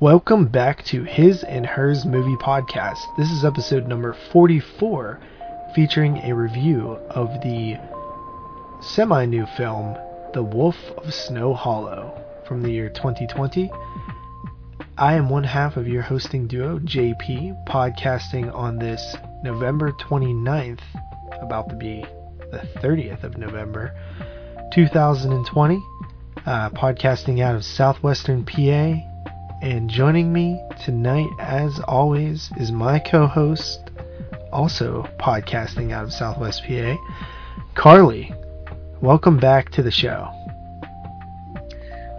Welcome back to His and Hers Movie Podcast. This is episode number 44, featuring a review of the semi new film, The Wolf of Snow Hollow, from the year 2020. I am one half of your hosting duo, JP, podcasting on this November 29th, about to be the 30th of November, 2020. Uh, podcasting out of southwestern PA. And joining me tonight, as always, is my co host, also podcasting out of southwest PA, Carly. Welcome back to the show.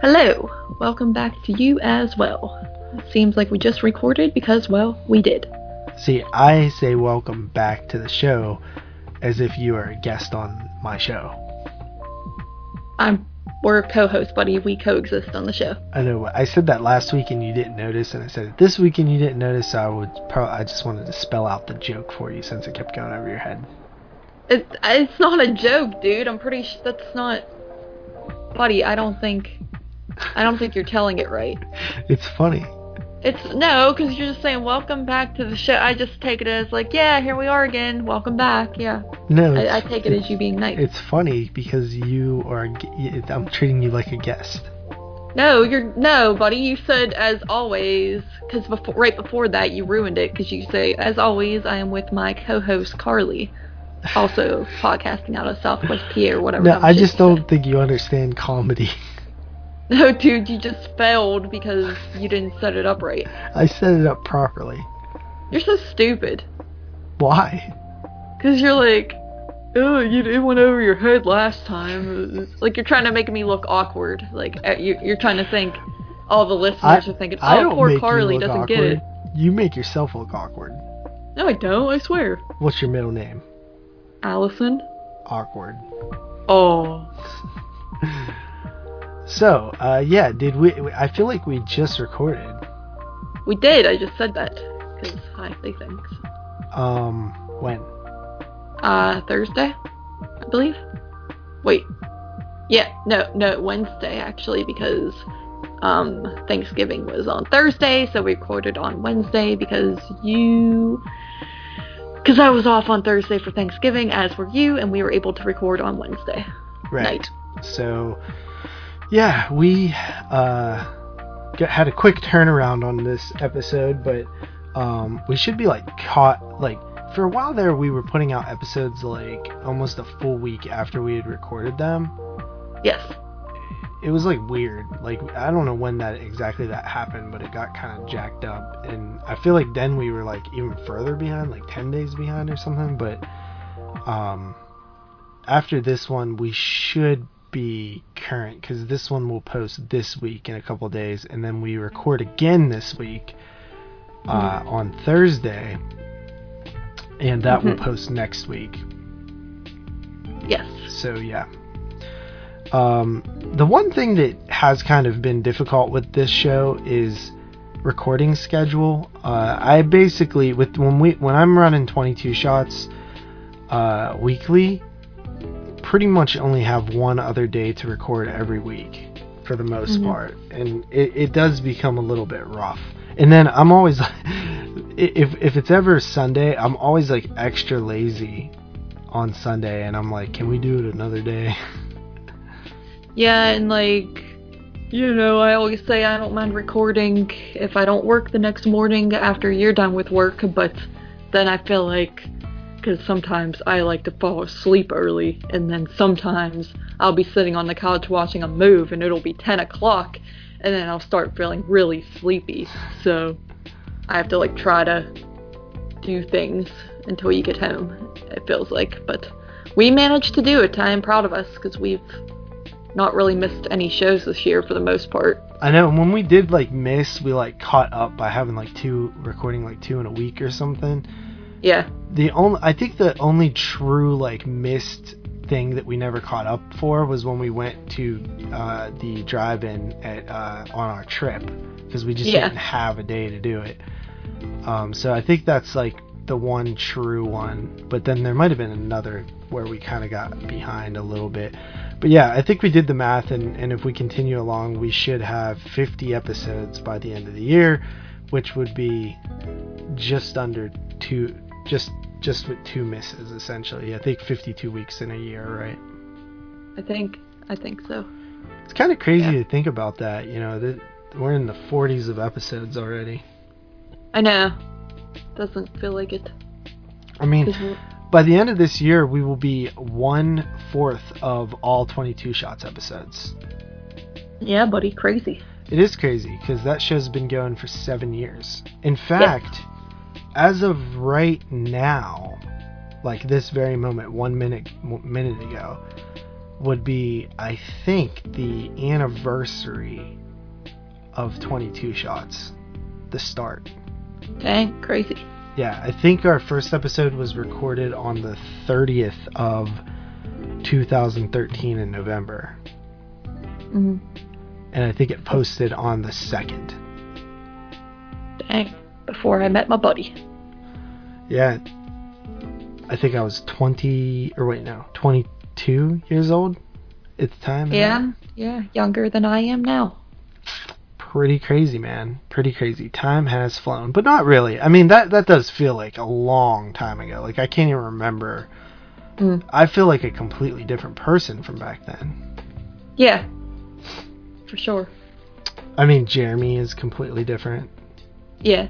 Hello, welcome back to you as well. It seems like we just recorded because, well, we did. See, I say welcome back to the show as if you are a guest on my show. I'm we're co-host, buddy. We coexist on the show. I know. I said that last week and you didn't notice, and I said it this week and you didn't notice. So I would. Pro- I just wanted to spell out the joke for you since it kept going over your head. It, it's not a joke, dude. I'm pretty. Sh- that's not, buddy. I don't think. I don't think you're telling it right. It's funny. It's no, because you're just saying welcome back to the show. I just take it as like, yeah, here we are again. Welcome back. Yeah. No, I, I take it as you being nice. It's funny because you are. I'm treating you like a guest. No, you're no, buddy. You said as always, because before, right before that, you ruined it because you say as always. I am with my co-host Carly, also podcasting out of Southwest PA or whatever. No, I just don't said. think you understand comedy. No, dude, you just failed because you didn't set it up right. I set it up properly. You're so stupid. Why? Cause you're like, oh, you it went over your head last time. Like you're trying to make me look awkward. Like eh, you, you're trying to think. All the listeners I, are thinking, I oh, don't poor make Carly you look doesn't awkward. get it. You make yourself look awkward. No, I don't. I swear. What's your middle name? Allison. Awkward. Oh. So, uh, yeah, did we? I feel like we just recorded. We did. I just said that because I say things. Um, when? Uh, Thursday, I believe. Wait. Yeah. No. No. Wednesday actually because um Thanksgiving was on Thursday, so we recorded on Wednesday because you. Because I was off on Thursday for Thanksgiving, as were you, and we were able to record on Wednesday. Right. Night. So, yeah, we uh, got, had a quick turnaround on this episode, but um, we should be like caught. Like for a while there, we were putting out episodes like almost a full week after we had recorded them. Yes. It was like weird. Like I don't know when that exactly that happened, but it got kind of jacked up, and I feel like then we were like even further behind, like ten days behind or something. But um, after this one, we should be current because this one will post this week in a couple days, and then we record again this week uh, on Thursday, and that will Mhm. post next week. Yes. So yeah. Um, the one thing that has kind of been difficult with this show is recording schedule. Uh, I basically with when we when I'm running 22 shots uh, weekly, pretty much only have one other day to record every week for the most Mhm. part, and it, it does become a little bit rough. And then I'm always if if it's ever Sunday, I'm always like extra lazy on Sunday, and I'm like, can we do it another day? Yeah, and like, you know, I always say I don't mind recording if I don't work the next morning after you're done with work, but then I feel like, because sometimes I like to fall asleep early, and then sometimes I'll be sitting on the couch watching a move, and it'll be 10 o'clock, and then I'll start feeling really sleepy, so I have to like try to do things until you get home, it feels like, but we managed to do it. I am proud of us because we've not really missed any shows this year for the most part. I know when we did like miss, we like caught up by having like two recording like two in a week or something. Yeah. The only I think the only true like missed thing that we never caught up for was when we went to uh, the drive-in at uh, on our trip because we just Yeah. didn't have a day to do it. Um, so I think that's like the one true one, but then there might have been another where we kind of got behind a little bit. But yeah, I think we did the math, and, and if we continue along, we should have 50 episodes by the end of the year, which would be just under two, just just with two misses essentially. I think 52 weeks in a year, right? I think I think so. It's kind of crazy Yeah. to think about that. You know, that we're in the 40s of episodes already. I know. Doesn't feel like it. I mean, by the end of this year, we will be one fourth of all 22 shots episodes. Yeah, buddy, crazy. It is crazy because that show's been going for seven years. In fact, as of right now, like this very moment, one minute minute ago, would be I think the anniversary of 22 shots, the start. Dang, crazy. Yeah, I think our first episode was recorded on the 30th of 2013 in November, hmm and I think it posted on the 2nd. Dang. Before I met my buddy. Yeah. I think I was 20 or wait, no, 22 years old at the time. Yeah, yeah, younger than I am now. Pretty crazy, man. Pretty crazy. Time has flown, but not really. I mean, that that does feel like a long time ago. Like I can't even remember. Mm. I feel like a completely different person from back then. Yeah, for sure. I mean, Jeremy is completely different. Yeah,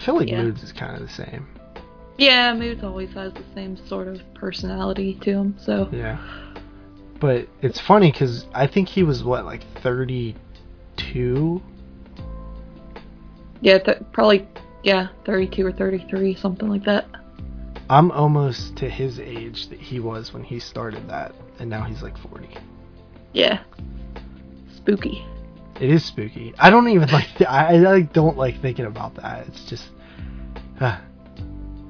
I feel like Yeah. Moods is kind of the same. yeah. Moods always has the same sort of personality to him. So Yeah. But it's funny because I think he was what, like 32? yeah, th- probably yeah, thirty-two or thirty-three, something like that. I'm almost to his age that he was when he started that, and now he's like 40. Yeah, spooky. It is spooky. I don't even like. Th- I, I like don't like thinking about that. It's just. ah,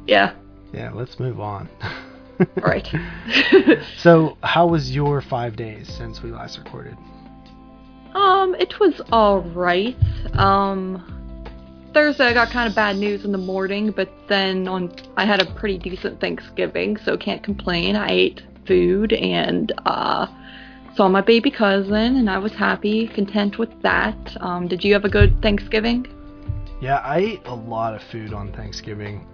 Yeah, yeah, let's move on. right. so, how was your five days since we last recorded? Um, it was alright. Um, Thursday I got kind of bad news in the morning, but then on I had a pretty decent Thanksgiving, so can't complain. I ate food and uh saw my baby cousin, and I was happy, content with that. Um, did you have a good Thanksgiving? Yeah, I ate a lot of food on Thanksgiving.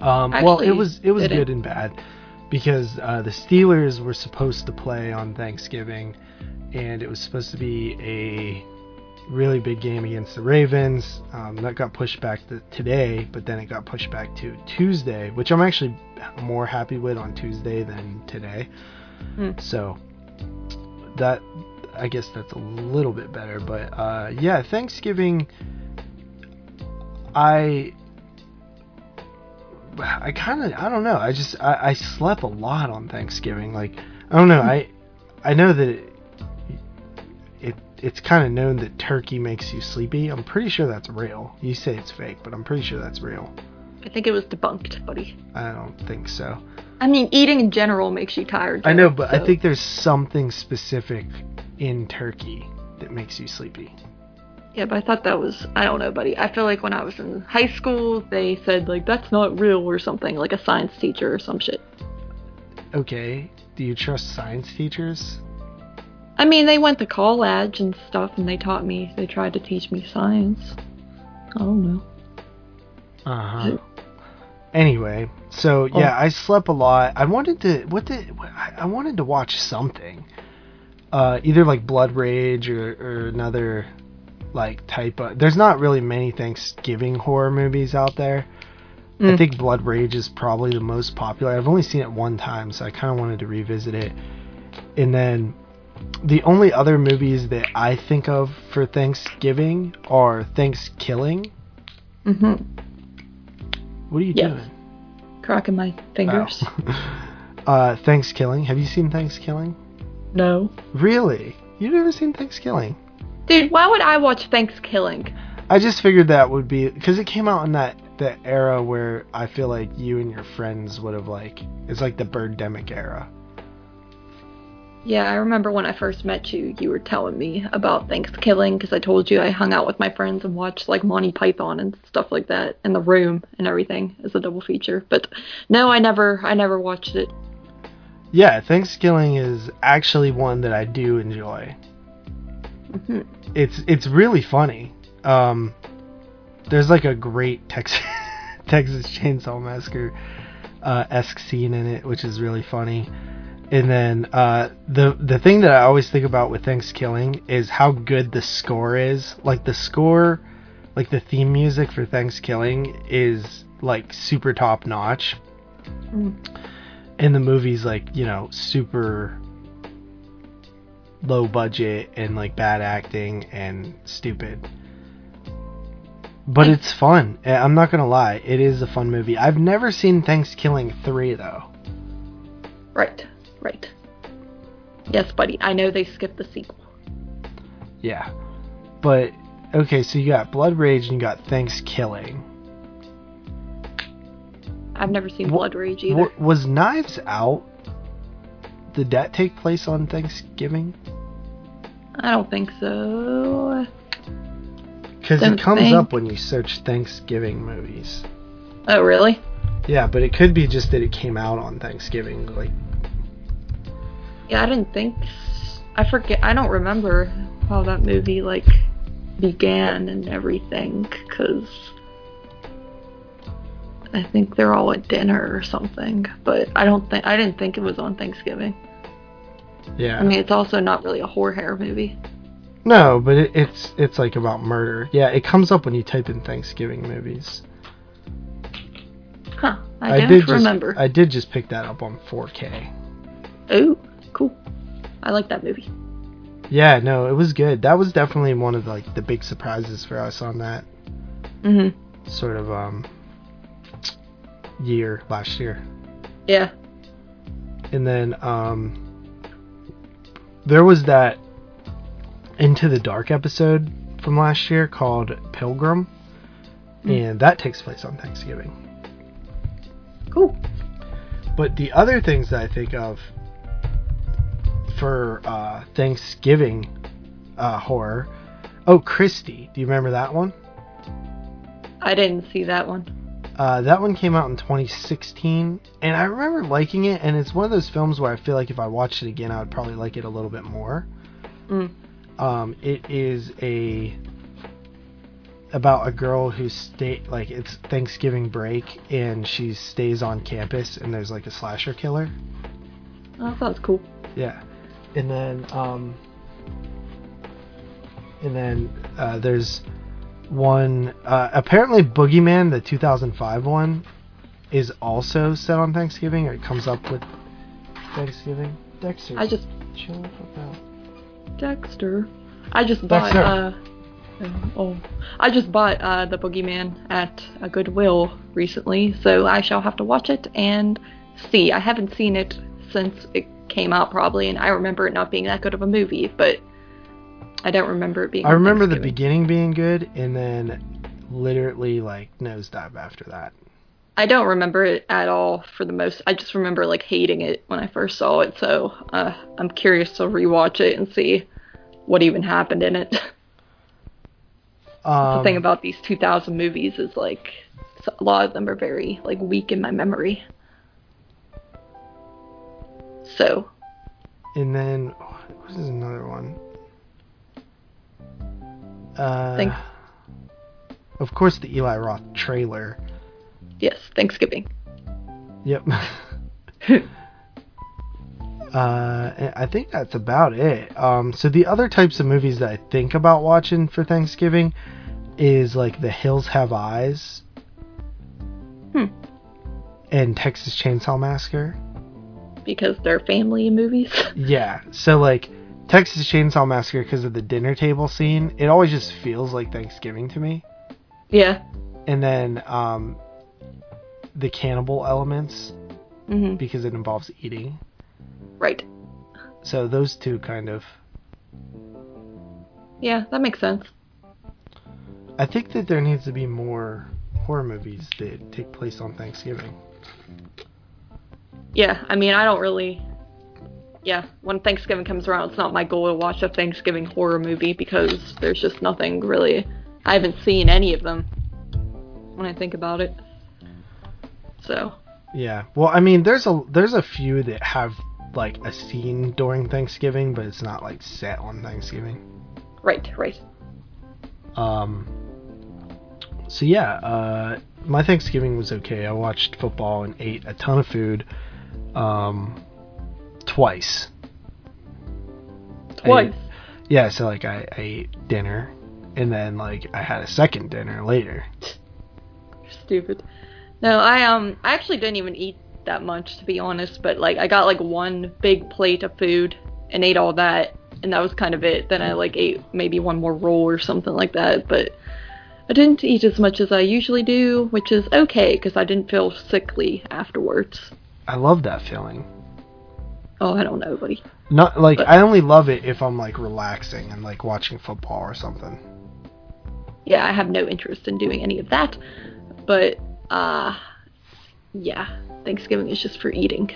Um, I well, it was it was didn't. good and bad because uh, the Steelers were supposed to play on Thanksgiving, and it was supposed to be a really big game against the Ravens. Um, that got pushed back to today, but then it got pushed back to Tuesday, which I'm actually more happy with on Tuesday than today. Hmm. So that I guess that's a little bit better, but uh, yeah, Thanksgiving. I I kind of I don't know. I just I, I slept a lot on Thanksgiving. Like I don't know. I I know that it, it it's kind of known that turkey makes you sleepy. I'm pretty sure that's real. You say it's fake, but I'm pretty sure that's real. I think it was debunked, buddy. I don't think so. I mean, eating in general makes you tired. I know, but I think there's something specific in turkey that makes you sleepy. Yeah, but I thought that was I don't know, buddy. I feel like when I was in high school, they said like that's not real or something, like a science teacher or some shit. Okay, do you trust science teachers? I mean, they went to college and stuff, and they taught me. They tried to teach me science. I don't know. Uh huh. Anyway, so yeah, I slept a lot. I wanted to what did I I wanted to watch something, uh, either like Blood Rage or, or another like type of. There's not really many Thanksgiving horror movies out there. I Mm. think Blood Rage is probably the most popular. I've only seen it one time, so I kind of wanted to revisit it. And then the only other movies that I think of for Thanksgiving are Thanksgiving. Mhm. What are you Yes. doing? Cracking my fingers. Oh. uh, Thanksgiving. Have you seen Thanksgiving? No. Really? You've never seen Thanksgiving? Dude, why would I watch Thanksgiving? I just figured that would be because it came out in that that era where I feel like you and your friends would have like it's like the Birdemic era. Yeah, I remember when I first met you, you were telling me about Thanksgiving because I told you I hung out with my friends and watched like Monty Python and stuff like that in the room and everything as a double feature. But no, I never, I never watched it. Yeah, Thanksgiving is actually one that I do enjoy. hmm It's it's really funny. Um, there's like a great Texas Texas Chainsaw Massacre uh, esque scene in it, which is really funny. And then uh, the the thing that I always think about with Thanksgiving is how good the score is. Like the score, like the theme music for Thanksgiving is like super top notch. Mm. And the movie's like you know super low budget and like bad acting and stupid. But it's fun. Eh, I'm not gonna lie, it is a fun movie. I've never seen Thanksgiving three though. Right, right. Yes, buddy. I know they skipped the sequel. Yeah, but okay, so you got Blood Rage and you got Thanksgiving. I've never seen Blood Rage either. Wa- was Knives Out? Did that take place on Thanksgiving? I don't think so. Because it comes think. up when you search Thanksgiving movies. Oh, really? Yeah, but it could be just that it came out on Thanksgiving. Like, Yeah, I didn't think. I forget. I don't remember how that movie like began and everything because I think they're all at dinner or something. But I don't think I didn't think it was on Thanksgiving. yeah. I mean, it's also not really a horror movie. No, but it, it's it's like about murder. Yeah, it comes up when you type in Thanksgiving movies. Huh? I, don't did remember. Just, I did just pick that up on 4K. Oh, cool. I like that movie. Yeah, no, it was good. That was definitely one of like the big surprises for us on that Mhm. sort of um year last year. Yeah. And then um there was that Into the Dark episode from last year called Pilgrim. Mm. And that takes place on Thanksgiving. Cool. But the other things that I think of for uh, Thanksgiving uh, horror. Oh, Christie. Do you remember that one? I didn't see that one. Uh, that one came out in 2016, and I remember liking it. And it's one of those films where I feel like if I watched it again, I would probably like it a little bit more. Mm. Um, it is a about a girl who stay like it's Thanksgiving break, and she stays on campus, and there's like a slasher killer. Oh, that sounds cool. Yeah, and then um, and then uh, there's one. Uh, apparently, Boogeyman, the 2005 one, is also set on Thanksgiving, or it comes up with Thanksgiving. Dexter, I just chill the fuck out. Dexter. I just bought Dexter. uh oh, oh. I just bought uh the Boogeyman at a Goodwill recently, so I shall have to watch it and see. I haven't seen it since it came out probably and I remember it not being that good of a movie, but I don't remember it being I remember the beginning being good, and then literally like nosedive after that. I don't remember it at all for the most. I just remember like hating it when I first saw it, so uh, I'm curious to rewatch it and see what even happened in it. Um, the thing about these 2000 movies is like a lot of them are very like weak in my memory. So and then what is another one? Uh, Think- of course, the Eli Roth trailer. yes, Thanksgiving. Yep. uh, I think that's about it. Um, so the other types of movies that I think about watching for Thanksgiving is like The Hills Have Eyes Hmm. and Texas Chainsaw Massacre. Because they're family movies. Yeah. So like Texas Chainsaw Massacre because of the dinner table scene, it always just feels like Thanksgiving to me. yeah. And then um, the cannibal elements hmm because it involves eating. Right. So those two kind of Yeah, that makes sense. I think that there needs to be more horror movies that take place on Thanksgiving. Yeah, I mean, I don't really yeah, when Thanksgiving comes around, it's not my goal to watch a Thanksgiving horror movie because there's just nothing really. I haven't seen any of them when I think about it. So. Yeah. Well, I mean, there's a there's a few that have like a scene during Thanksgiving, but it's not like set on Thanksgiving. Right. Right. Um. So yeah, uh, my Thanksgiving was okay. I watched football and ate a ton of food. Um, twice. Twice. I, yeah, so like I, I ate dinner, and then like I had a second dinner later. Stupid. No, I um I actually didn't even eat that much to be honest, but like I got like one big plate of food and ate all that, and that was kind of it. Then I like ate maybe one more roll or something like that, but I didn't eat as much as I usually do, which is okay because I didn't feel sickly afterwards. I love that feeling. Oh, I don't know, buddy. Not like But- I only love it if I'm like relaxing and like watching football or something. Yeah, I have no interest in doing any of that, but uh, yeah, Thanksgiving is just for eating,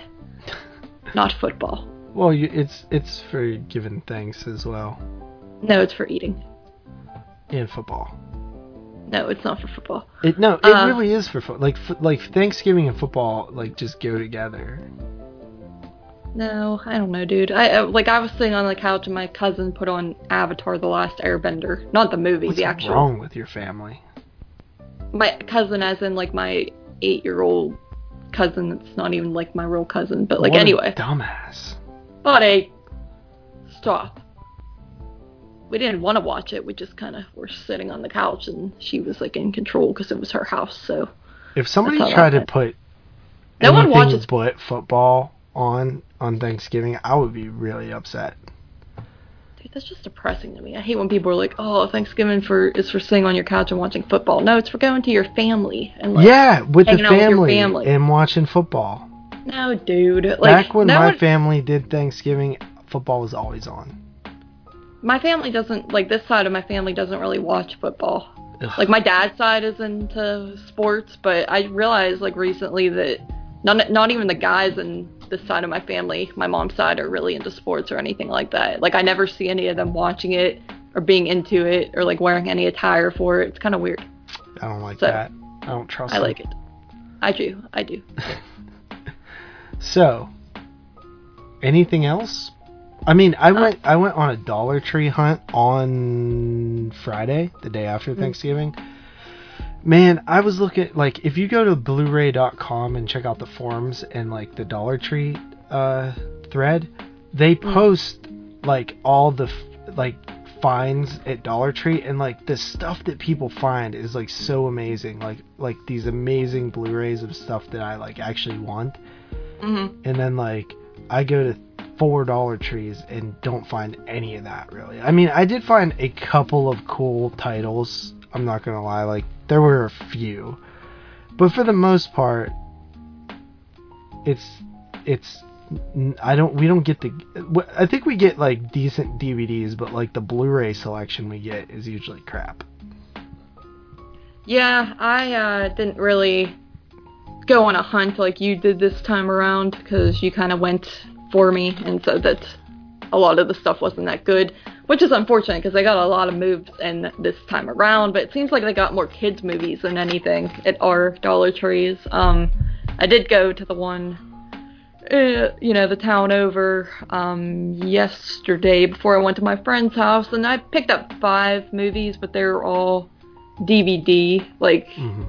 not football. Well, you, it's it's for giving thanks as well No, it's for eating. And football. No, it's not for football. It no, it Uh, really is for foot. Like f- like Thanksgiving and football like just go together. No, I don't know, dude. I uh, like I was sitting on the couch and my cousin put on Avatar: The Last Airbender, not the movie, What's the actual. What's wrong with your family? My cousin, as in like my eight-year-old cousin. That's not even like my real cousin, but like What a anyway. dumbass. Buddy, stop. We didn't want to watch it. We just kind of were sitting on the couch, and she was like in control because it was her house. So If somebody tried to put No one watches- but football on on Thanksgiving, I would be really upset. Dude, that's just depressing to me. I hate when people are like, "Oh, Thanksgiving for is for sitting on your couch and watching football." No, it's for going to your family and like. yeah, with the out with family, family. and watching football. No, dude. Like Back when no my one- family did Thanksgiving, football was always on. My family doesn't like this side of my family doesn't really watch football. Ugh. Like my dad's side is into sports, but I realized like recently that not not even the guys in this side of my family, my mom's side, are really into sports or anything like that. Like I never see any of them watching it or being into it or like wearing any attire for it. It's kind of weird. I don't like So- that. I don't trust. I them. like it. I do. I do. So, anything else? I mean, I went I went on a Dollar Tree hunt on Friday, the day after Mm. Thanksgiving. Man, I was looking like if you go to Blu-ray.com and check out the forums and like the Dollar Tree uh, thread, they Mm. post like all the f- like finds at Dollar Tree and like the stuff that people find is like so amazing. Like like these amazing Blu-rays of stuff that I like actually want hmm and then like I go to four dollar trees and don't find any of that really. I mean, I did find a couple of cool titles. I'm not gonna lie, like there were a few, but for the most part, it's it's I don't we don't get the I think we get like decent DVDs, but like the Blu-ray selection we get is usually crap. Yeah, I uh, didn't really go on a hunt like you did this time around because you kind of went for me and so that a lot of the stuff wasn't that good, which is unfortunate because they got a lot of moves in this time around. But it seems like they got more kids movies than anything at our Dollar Trees. Um, I did go to the one, uh, you know, the town over um, yesterday before I went to my friend's house, and I picked up five movies, but they were all DVD. Like, hmm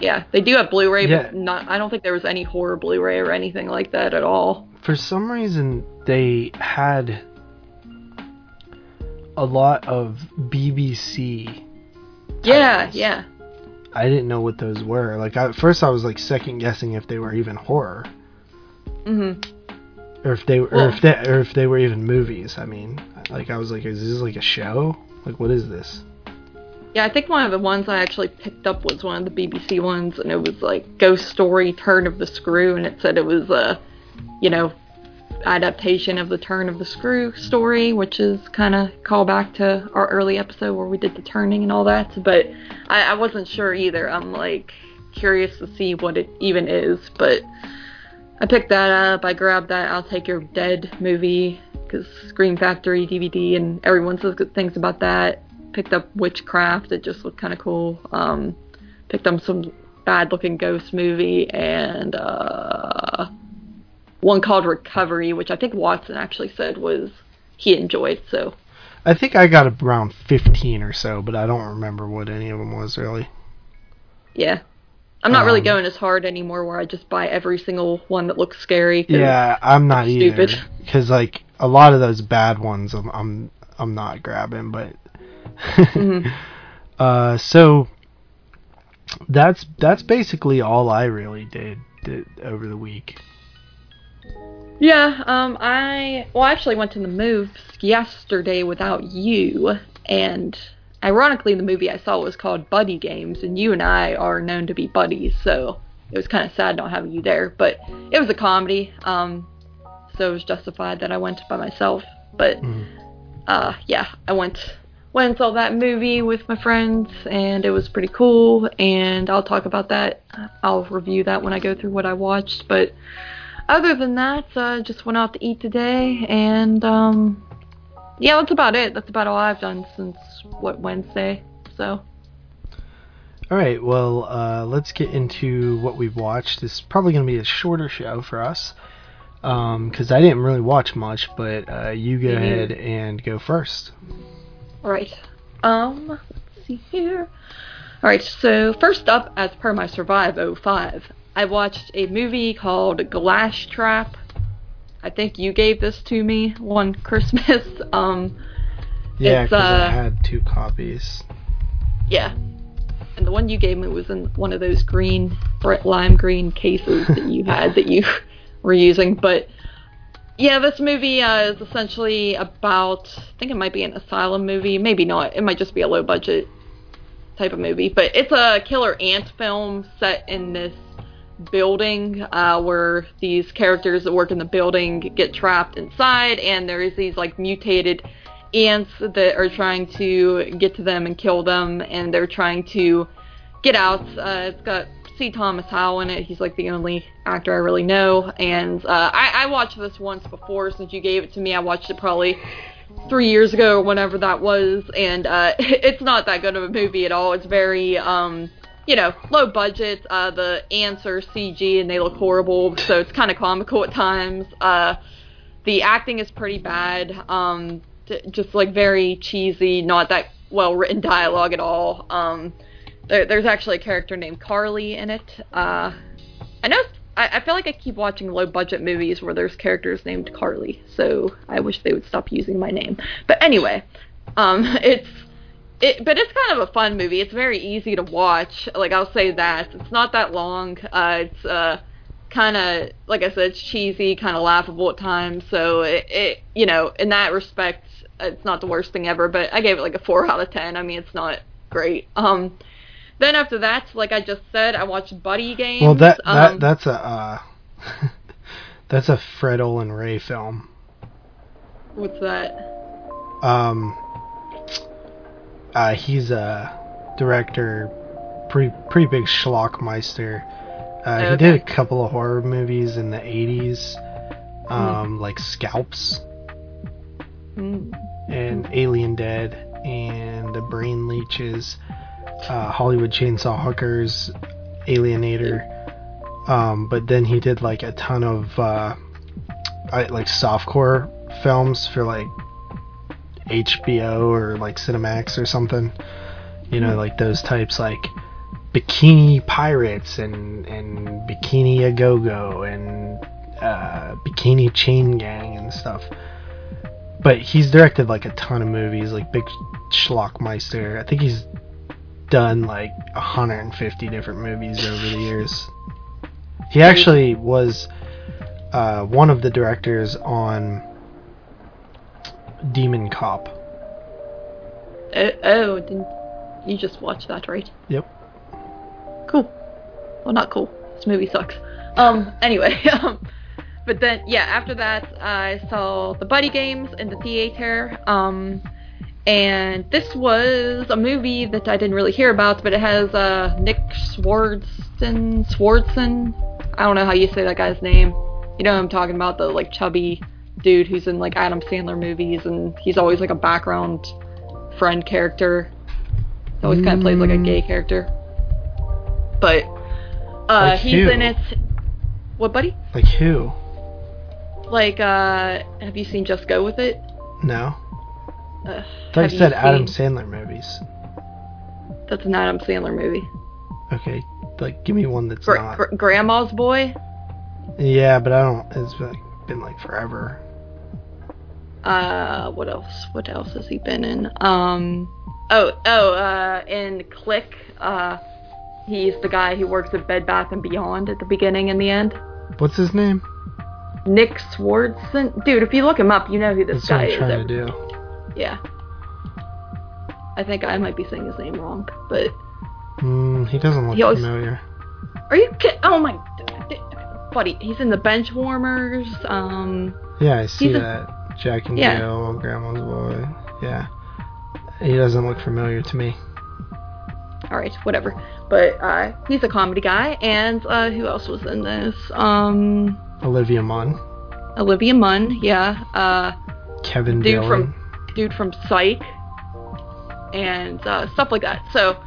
yeah, they do have Blu-ray, Yeah. but not. I don't think there was any horror Blu-ray or anything like that at all. for some reason they had a lot of BBC. Yeah, titles. yeah. I didn't know what those were. Like I, at first, I was like second guessing if they were even horror, hmm or if they, or Well- if they, or if they were even movies. I mean, like I was like, is this like a show? Like what is this? Yeah, I think one of the ones I actually picked up was one of the BBC ones, and it was like Ghost Story: Turn of the Screw, and it said it was a, you know, adaptation of the Turn of the Screw story, which is kind of call back to our early episode where we did the turning and all that. But I, I wasn't sure either. I'm like curious to see what it even is, but I picked that up. I grabbed that I'll Take Your Dead movie because Scream Factory DVD and everyone says good things about that. Picked up Witchcraft. It just looked kind of cool. Um, picked up some bad looking ghost movie and uh, one called Recovery, which I think Watson actually said was he enjoyed. So I think I got around 15 or so, but I don't remember what any of them was really. yeah, I'm not really Um, going as hard anymore, where I just buy every single one that looks scary. Yeah, I'm not Stupid. either. Because like a lot of those bad ones, I'm I'm I'm not grabbing. But Mhm. uh, so that's that's basically all I really did, did over the week. Yeah, um, I well, I actually went to the movies yesterday without you, and ironically, the movie I saw was called Buddy Games, and you and I are known to be buddies, so it was kind of sad not having you there. But it was a comedy, um, so it was justified that I went by myself. But Mhm. uh, yeah, I went went and saw that movie with my friends, and it was pretty cool. And I'll talk about that. I'll review that when I go through what I watched, but other than that, uh, just went out to eat today, and um, yeah, that's about it. That's about all I've done since what Wednesday. So All right, well, uh, let's get into what we've watched. This is probably going to be a shorter show for us because I didn't really watch much, but uh, you go ahead and go first. All right, um, let's see here. All right, so first up, as per my Survive 05, I watched a movie called Glass Trap. I think you gave this to me one Christmas. um, Yeah, because I uh, had two copies. Yeah. And the one you gave me was in one of those green, lime green cases that you had that you were using. But yeah, this movie uh, is essentially about. I think it might be an asylum movie. Maybe not. It might just be a low budget type of movie. But it's a killer ant film set in this building uh, where these characters that work in the building get trapped inside, and there's these like mutated ants that are trying to get to them and kill them, and they're trying to get out. Uh, it's got C. Thomas Howell in it. He's like the only actor I really know, and uh, I, I watched this once before since you gave it to me. I watched it probably three years ago or whenever that was, and uh, it's not that good of a movie at all. It's very um, you know, low budget. Uh, the ants are CG and they look horrible, so it's kind of comical at times. Uh, the acting is pretty bad. Um, t- just like very cheesy, not that well written dialogue at all. Um, there, there's actually a character named Carly in it. Uh, I know. I, I feel like I keep watching low budget movies where there's characters named Carly, so I wish they would stop using my name. But anyway, um, it's it, but it's kind of a fun movie. It's very easy to watch. Like I'll say that it's not that long. Uh, it's uh, kind of like I said, it's cheesy, kind of laughable at times. So it, it, you know, in that respect, it's not the worst thing ever. But I gave it like a four out of ten. I mean, it's not great. Um, then after that, like I just said, I watched Buddy Games. Well, that that um, that's a uh, that's a Fred Olen Ray film. what's that? Um, uh, he's a director, pretty pretty big schlockmeister. Uh, He did a couple of horror movies in the '80s, um, like Scalps Mm. and Alien Dead and The Brain Leeches, uh, Hollywood Chainsaw Hookers, Alienator. Um, but then he did like a ton of uh, I, like softcore films for like HBO or like Cinemax or something. You know, like those types like Bikini Pirates and and Bikini A Go Go and uh, Bikini Chain Gang and stuff. But he's directed like a ton of movies, like Big Schlockmeister. I think he's done like 150 different movies over the years. He actually was uh, one of the directors on Demon Cop. Oh, oh, didn't you just watch that, right? Yep. Cool. Well, not cool. This movie sucks. Um. Anyway. Um. But then, yeah. After that, I saw the Buddy Games in the theater. Um. And this was a movie that I didn't really hear about, but it has uh Nick Swartzen. Swartzen. I don't know how you say that guy's name. You know I'm talking about? The like chubby dude who's in like Adam Sandler movies, and he's always like a background friend character. He always kind of plays like a gay Mm. character. But uh, Like he's who? in it. What, buddy? Like who? Like, uh, have you seen Just Go with It? No. Uh, I thought you said Adam Sandler movies. That's an Adam Sandler movie. Okay, like give me one that's Gr- not. Gr- Grandma's Boy. Yeah, but I don't. It's like been like forever. Uh, what else? What else has he been in? Um, oh, oh, uh, in Click, uh, he's the guy who works at Bed Bath and Beyond at the beginning and the end. What's his name? Nick Swardson, dude. If you look him up, you know who this That's what guy I'm is. trying to do. Yeah. I think I might be saying his name wrong, but Mm, he doesn't look He always- familiar. are you kidding? Oh my, buddy, he's in the Bench Warmers. Um, Yeah, I see He's a- that. Jack and Yeah. Jill, Grandma's Boy. Yeah. He doesn't look familiar to me. all right, whatever. But uh, he's a comedy guy, and uh, who else was in this? Um, Olivia Munn. Olivia Munn, yeah. Uh, Kevin Dude Dillon. from- dude from Psych, and uh, stuff like that. So,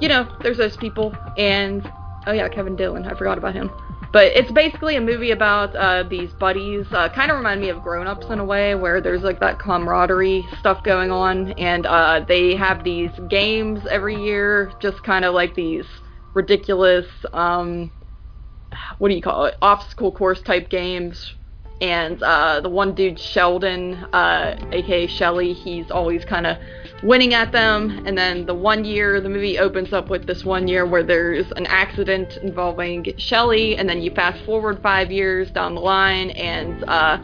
you know, there's those people, and oh yeah, Kevin Dillon, I forgot about him. But it's basically a movie about uh, these buddies. Uh, kind of remind me of Grown Ups in a way, where there's like that camaraderie stuff going on, and uh, they have these games every year, just kind of like these ridiculous, um, what do you call it, obstacle course type games and uh, the one dude Sheldon, uh, aka Shelly, he's always kind of winning at them. And then the one year, the movie opens up with this one year where there's an accident involving Shelly, and then you fast forward five years down the line, and uh,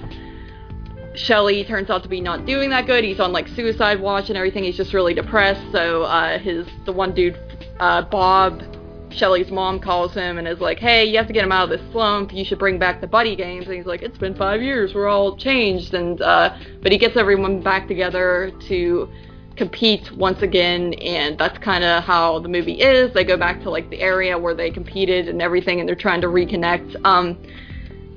Shelly turns out to be not doing that good. He's on like suicide watch and everything. He's just really depressed. So uh, his the one dude, uh, Bob, Shelly's mom calls him and is like, "Hey, you have to get him out of this slump. You should bring back the buddy games." And he's like, "It's been five years. We're all changed." And uh, but he gets everyone back together to compete once again, and that's kind of how the movie is. They go back to like the area where they competed and everything, and they're trying to reconnect. Um,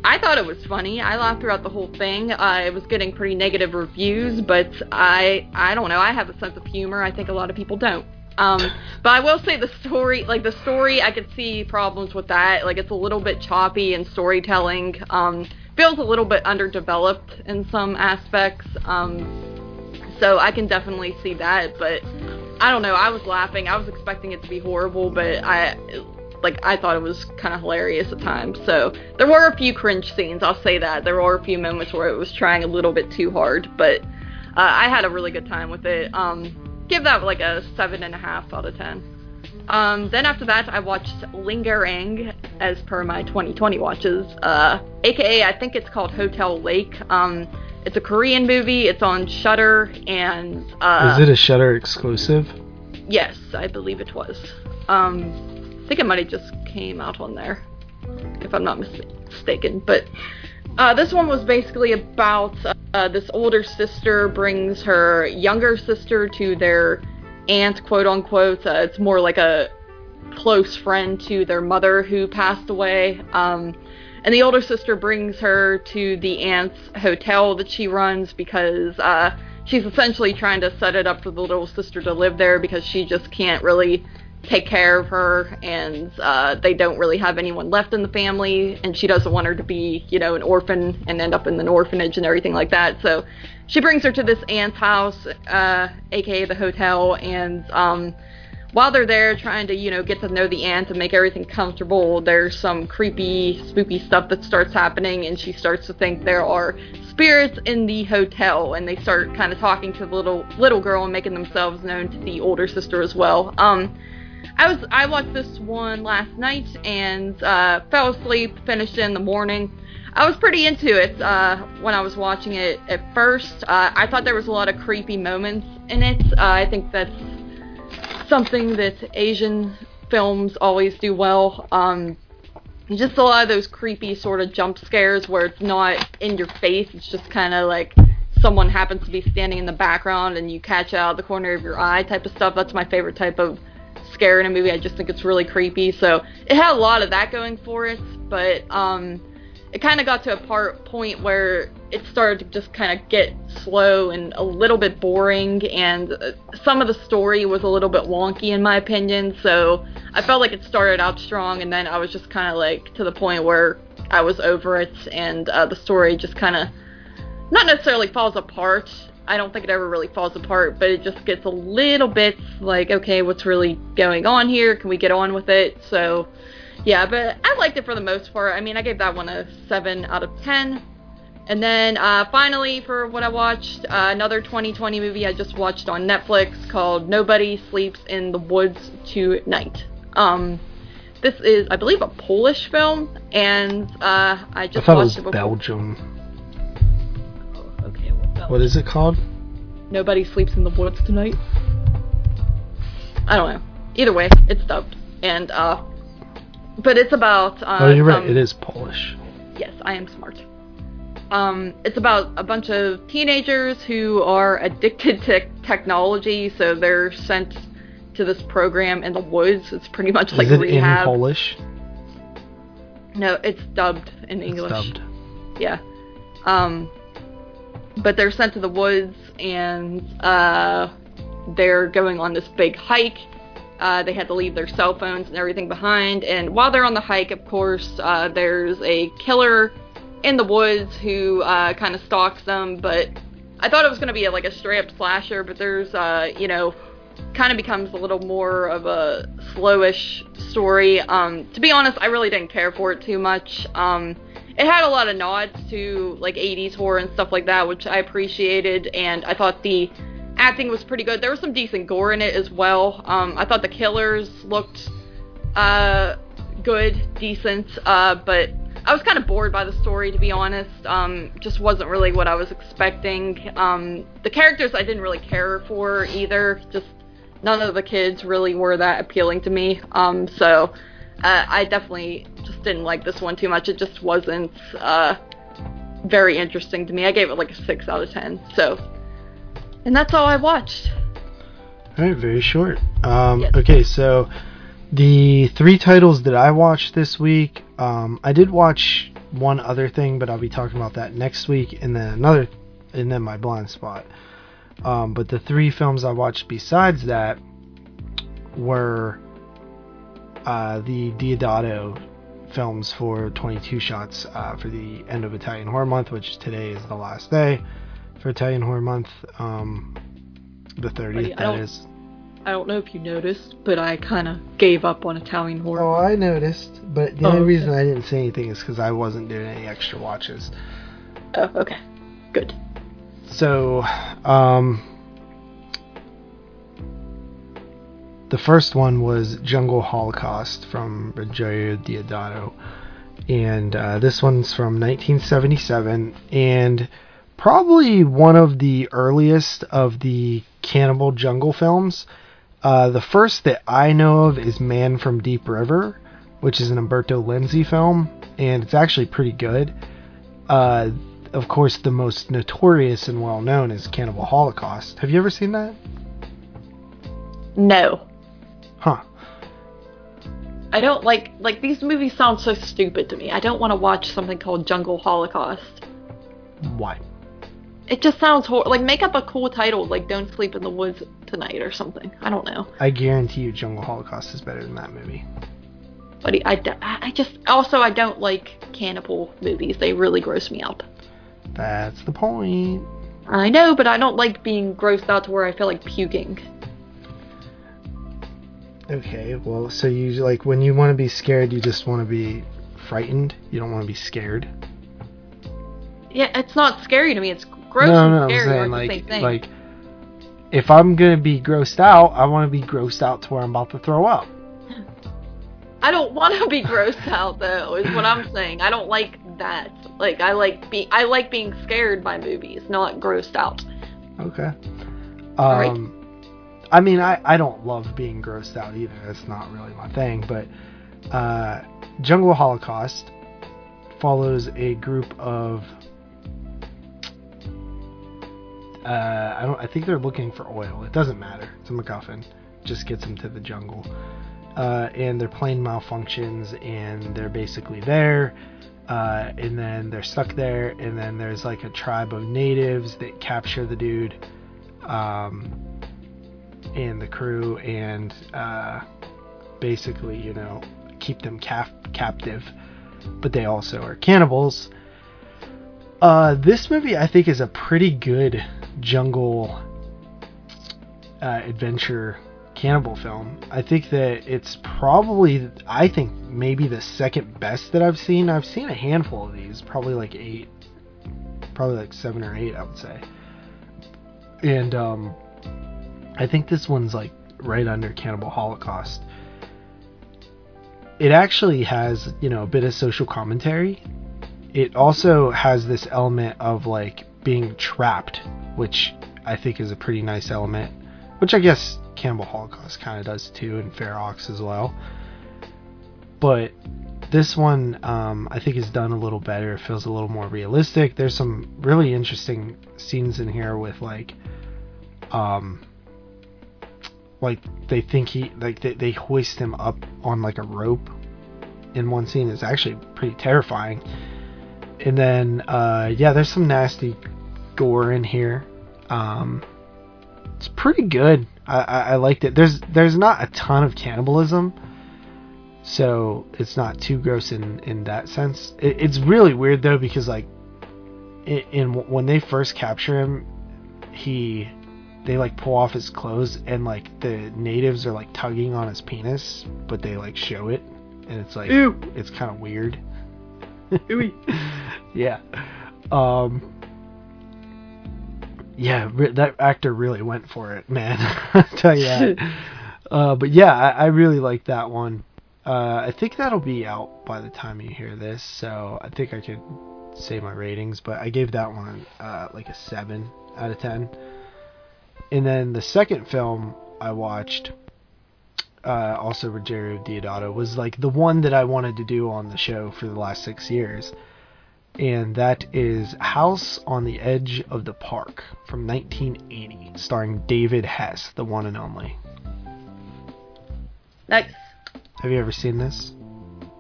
I thought it was funny. I laughed throughout the whole thing. Uh, it was getting pretty negative reviews, but I I don't know. I have a sense of humor. I think a lot of people don't. Um, but I will say the story, like the story, I could see problems with that. Like it's a little bit choppy in storytelling. Um, feels a little bit underdeveloped in some aspects. Um, so I can definitely see that. But I don't know. I was laughing. I was expecting it to be horrible, but I like I thought it was kind of hilarious at times. So there were a few cringe scenes. I'll say that there were a few moments where it was trying a little bit too hard, but uh, I had a really good time with it. Um, give that like a seven and a half out of ten. Um, then after that, I watched Lingering as per my 2020 watches, uh, aka I think it's called Hotel Lake. Um, it's a Korean movie. It's on Shudder, and uh, Is it a Shudder exclusive? Yes, I believe it was. Um, I think it might have just came out on there, if I'm not mis- mistaken. But uh, this one was basically about uh, this older sister brings her younger sister to their aunt, quote unquote. Uh, it's more like a close friend to their mother who passed away. Um, and the older sister brings her to the aunt's hotel that she runs because uh, she's essentially trying to set it up for the little sister to live there because she just can't really take care of her and uh, they don't really have anyone left in the family and she doesn't want her to be you know an orphan and end up in an orphanage and everything like that. So she brings her to this aunt's house uh, aka the hotel and um, while they're there trying to you know get to know the aunt and make everything comfortable there's some creepy spooky stuff that starts happening and she starts to think there are spirits in the hotel and they start kind of talking to the little little girl and making themselves known to the older sister as well. Um I was I watched this one last night and uh, fell asleep. Finished it in the morning. I was pretty into it uh, when I was watching it at first. Uh, I thought there was a lot of creepy moments in it. Uh, I think that's something that Asian films always do well. Um, just a lot of those creepy sort of jump scares where it's not in your face. It's just kind of like someone happens to be standing in the background and you catch it out of the corner of your eye type of stuff. That's my favorite type of scare in a movie. I just think it's really creepy. So it had a lot of that going for it, but um, it kind of got to a part point where it started to just kind of get slow and a little bit boring, and uh, some of the story was a little bit wonky in my opinion. So I felt like it started out strong, and then I was just kind of like to the point where I was over it, and uh, the story just kind of not necessarily falls apart. I don't think it ever really falls apart, but it just gets a little bit like, okay, what's really going on here? Can we get on with it? So yeah, but I liked it for the most part. I mean, I gave that one a 7 out of 10. And then uh, finally, for what I watched, uh, another 2020 movie I just watched on Netflix called Nobody Sleeps in the Woods Tonight. Um, this is, I believe, a Polish film, and uh, I just I thought watched it it was before. Belgium. What is it called? Nobody Sleeps in the Woods Tonight. I don't know. Either way, it's dubbed, and uh, but it's about. Uh, oh, you're right. It is Polish. Yes, I am smart. Um, it's about a bunch of teenagers who are addicted to technology, so they're sent to this program in the woods. It's pretty much like is it rehab. in Polish? No, it's dubbed in It's English. dubbed. Yeah. Um, but they're sent to the woods and uh, they're going on this big hike. Uh, they had to leave their cell phones and everything behind. And while they're on the hike, of course, uh, there's a killer in the woods who uh, kind of stalks them. But I thought it was going to be a, like a straight up slasher, but there's, uh, you know, kind of becomes a little more of a slowish story. Um, to be honest, I really didn't care for it too much. Um, it had a lot of nods to like 80s horror and stuff like that, which I appreciated, and I thought the acting was pretty good. There was some decent gore in it as well. Um, I thought the killers looked uh, good, decent, uh, but I was kind of bored by the story to be honest. Um, just wasn't really what I was expecting. Um, the characters I didn't really care for either. Just none of the kids really were that appealing to me. Um, so uh, I definitely just didn't like this one too much. It just wasn't uh, very interesting to me. I gave it like a six out of ten. So, and that's all I watched. All right, very short. Um, Yes. Okay, so the three titles that I watched this week, um, I did watch one other thing, but I'll be talking about that next week, and then another, and then my blind spot. Um, but the three films I watched besides that were uh, the Deodato films for 22 shots uh, for the end of Italian Horror Month, which today is the last day for Italian Horror Month. Um, the 30th, I that don't- I don't know if you noticed, but I kind of gave up on Italian horror. Oh, I noticed, but the Oh, only okay. reason I didn't say anything is because I wasn't doing any extra watches. Oh, okay, good. So, um, the first one was Jungle Holocaust from Ruggero Deodato, and uh, this one's from 1977, and probably one of the earliest of the cannibal jungle films. Uh, the first that I know of is Man from Deep River, which is an Umberto Lenzi film, and it's actually pretty good. Uh, of course, the most notorious and well known is Cannibal Holocaust. Have you ever seen that? No, Huh. I don't like like these movies sound so stupid to me. I don't want to watch something called Jungle Holocaust. Why? It just sounds hor- like make up a cool title like Don't Sleep in the Woods Tonight or something. I don't know. I guarantee you, Jungle Holocaust is better than that movie. But I just also I don't like cannibal movies. They really gross me out. That's the point. I know, but I don't like being grossed out to where I feel like puking. Okay, well, so you like when you want to be scared, you just want to be frightened. You don't want to be scared. Yeah, it's not scary to me. It's gross no, and no, I'm scary saying like like if I'm gonna be grossed out, I want to be grossed out to where I'm about to throw up. I don't want to be grossed out though. Is what I'm saying. I don't like that. Like I like be I like being scared by movies, not grossed out. Okay. All right. Um, I mean, I, I don't love being grossed out either. That's not really my thing. But uh, Jungle Holocaust follows a group of. Uh, I don't. I think they're looking for oil. It doesn't matter. It's a MacGuffin. Just gets them to the jungle. Uh, and their plane malfunctions, and they're basically there. uh, and then they're stuck there, and then there's like a tribe of natives that capture the dude, um, and the crew, and uh, basically, you know, keep them cap- captive. But they also are cannibals. Uh, this movie, I think, is a pretty good jungle uh, adventure cannibal film. I think that it's probably, I think, maybe the second best that I've seen. I've seen a handful of these, probably like eight, probably like seven or eight, I would say. And um, I think this one's like right under Cannibal Holocaust. It actually has, you know, a bit of social commentary. It also has this element of like being trapped, which I think is a pretty nice element, which I guess Cannibal Holocaust kind of does too, and Ferox as well. But this one, um, I think, is done a little better. It feels a little more realistic. There's some really interesting scenes in here with like, um, like they think he like they, they hoist him up on like a rope in one scene. It's actually pretty terrifying. And then, uh, yeah, there's some nasty gore in here. Um, it's pretty good. I, I, I liked it. There's there's not a ton of cannibalism, so it's not too gross in in that sense. It, it's really weird though because like, in, in when they first capture him, he they like pull off his clothes and like the natives are like tugging on his penis, but they like show it, and it's like Ew. it's kind of weird. Ooey. yeah. Um, yeah, that actor really went for it, man. I tell you that. uh, but yeah, I, I really like that one. Uh, I think that'll be out by the time you hear this, so I think I could say my ratings. But I gave that one uh, like a seven out of ten. And then the second film I watched, uh, also Ruggero Deodato, was like the one that I wanted to do on the show for the last six years and that is House on the Edge of the Park from 1980, starring David Hess, the one and only. Nice. Have you ever seen this?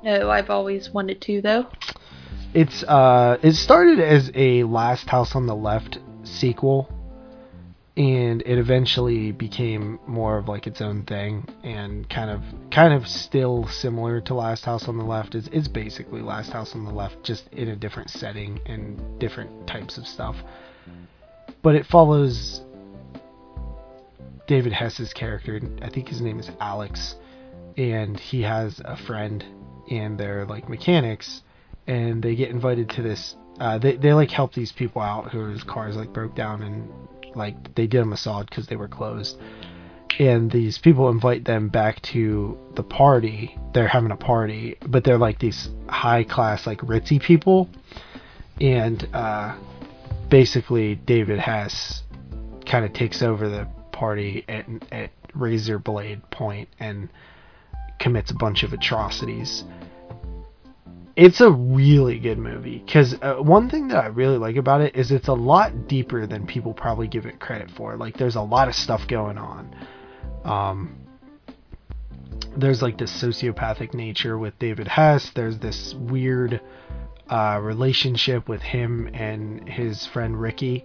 No, I've always wanted to though. It's uh, it started as a Last House on the Left sequel, and it eventually became more of like its own thing, and kind of kind of still similar to Last House on the Left. is it's basically Last House on the Left, just in a different setting and different types of stuff. But it follows David Hess's character. I think his name is Alex, and he has a friend, and they're like mechanics, and they get invited to this. Uh, they they like help these people out whose cars like broke down and like they did a solid because they were closed. And these people invite them back to the party. They're having a party, but they're like these high class, like ritzy people. And uh, basically, David Hess kind of takes over the party at, at razor blade point and commits a bunch of atrocities. It's a really good movie because uh, one thing that I really like about it is it's a lot deeper than people probably give it credit for. Like, there's a lot of stuff going on. Um, there's like this sociopathic nature with David Hess. There's this weird uh, relationship with him and his friend Ricky,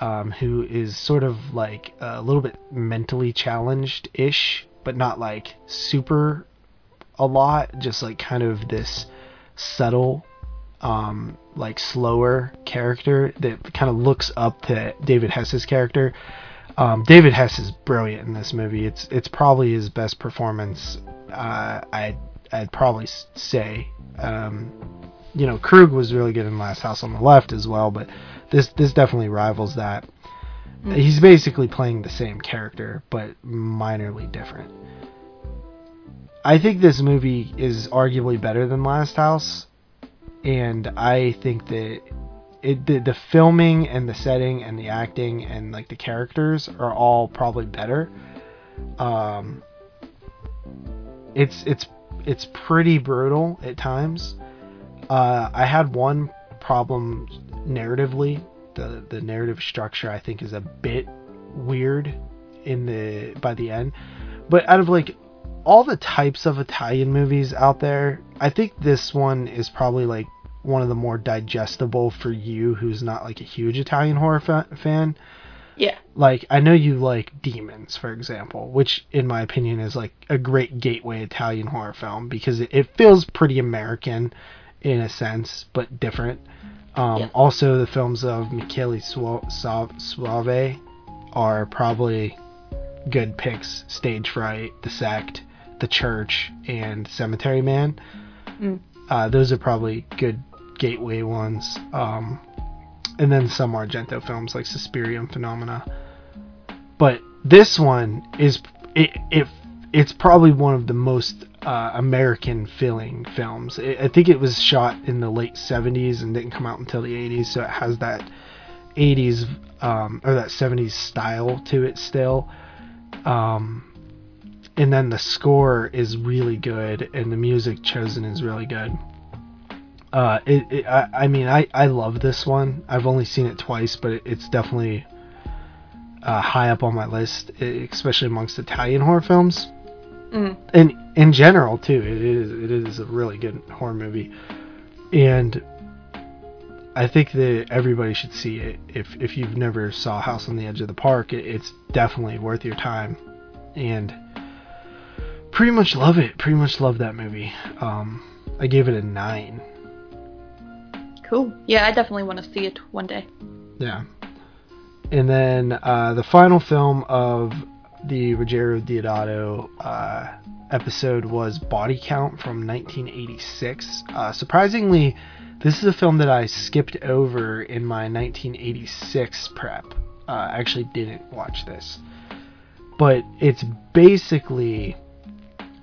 um, who is sort of like a little bit mentally challenged ish, but not like super a lot. Just like kind of this subtle, um, like slower character that kind of looks up to David Hess's character. Um, David Hess is brilliant in this movie. It's it's probably his best performance. Uh, I'd I'd probably say. Um, you know, Krug was really good in Last House on the Left as well, but this this definitely rivals that. Mm. He's basically playing the same character, but minorly different. I think this movie is arguably better than Last House, and I think that it the, the filming and the setting and the acting and like the characters are all probably better. Um, it's it's it's pretty brutal at times. Uh, I had one problem narratively. The the narrative structure I think is a bit weird in the by the end. But out of like all the types of Italian movies out there, I think this one is probably like one of the more digestible for you who's not like a huge Italian horror fa- fan. Yeah. Like I know you like Demons, for example, which in my opinion is like a great gateway Italian horror film because it, it feels pretty American in a sense, but different. Um, Yeah. Also, the films of Michele Soavi, Soavi are probably good picks. Stage Fright, The Sect, The Church, and Cemetery Man. Mm. Uh, those are probably good gateway ones. Um, and then some Argento films like Suspiria Phenomena. But this one is it, it it's probably one of the most uh, American feeling films. I I think it was shot in the late 70s and didn't come out until the 80s, so it has that 80s um, or that 70s style to it still. Um, and then the score is really good, and the music chosen is really good. Uh, it, it I, I mean, I, I love this one. I've only seen it twice, but it, it's definitely uh, high up on my list, especially amongst Italian horror films Mm. and in general too it is it is a really good horror movie and i think that everybody should see it if if you've never saw house on the edge of the park it, it's definitely worth your time and pretty much love it pretty much love that movie um i gave it a nine Cool. Yeah, I definitely want to see it one day. Yeah. And then uh, the final film of the Ruggero Deodato uh, episode was Body Count from 1986. Uh, surprisingly, this is a film that I skipped over in my 1986 prep. Uh, I actually didn't watch this. But it's basically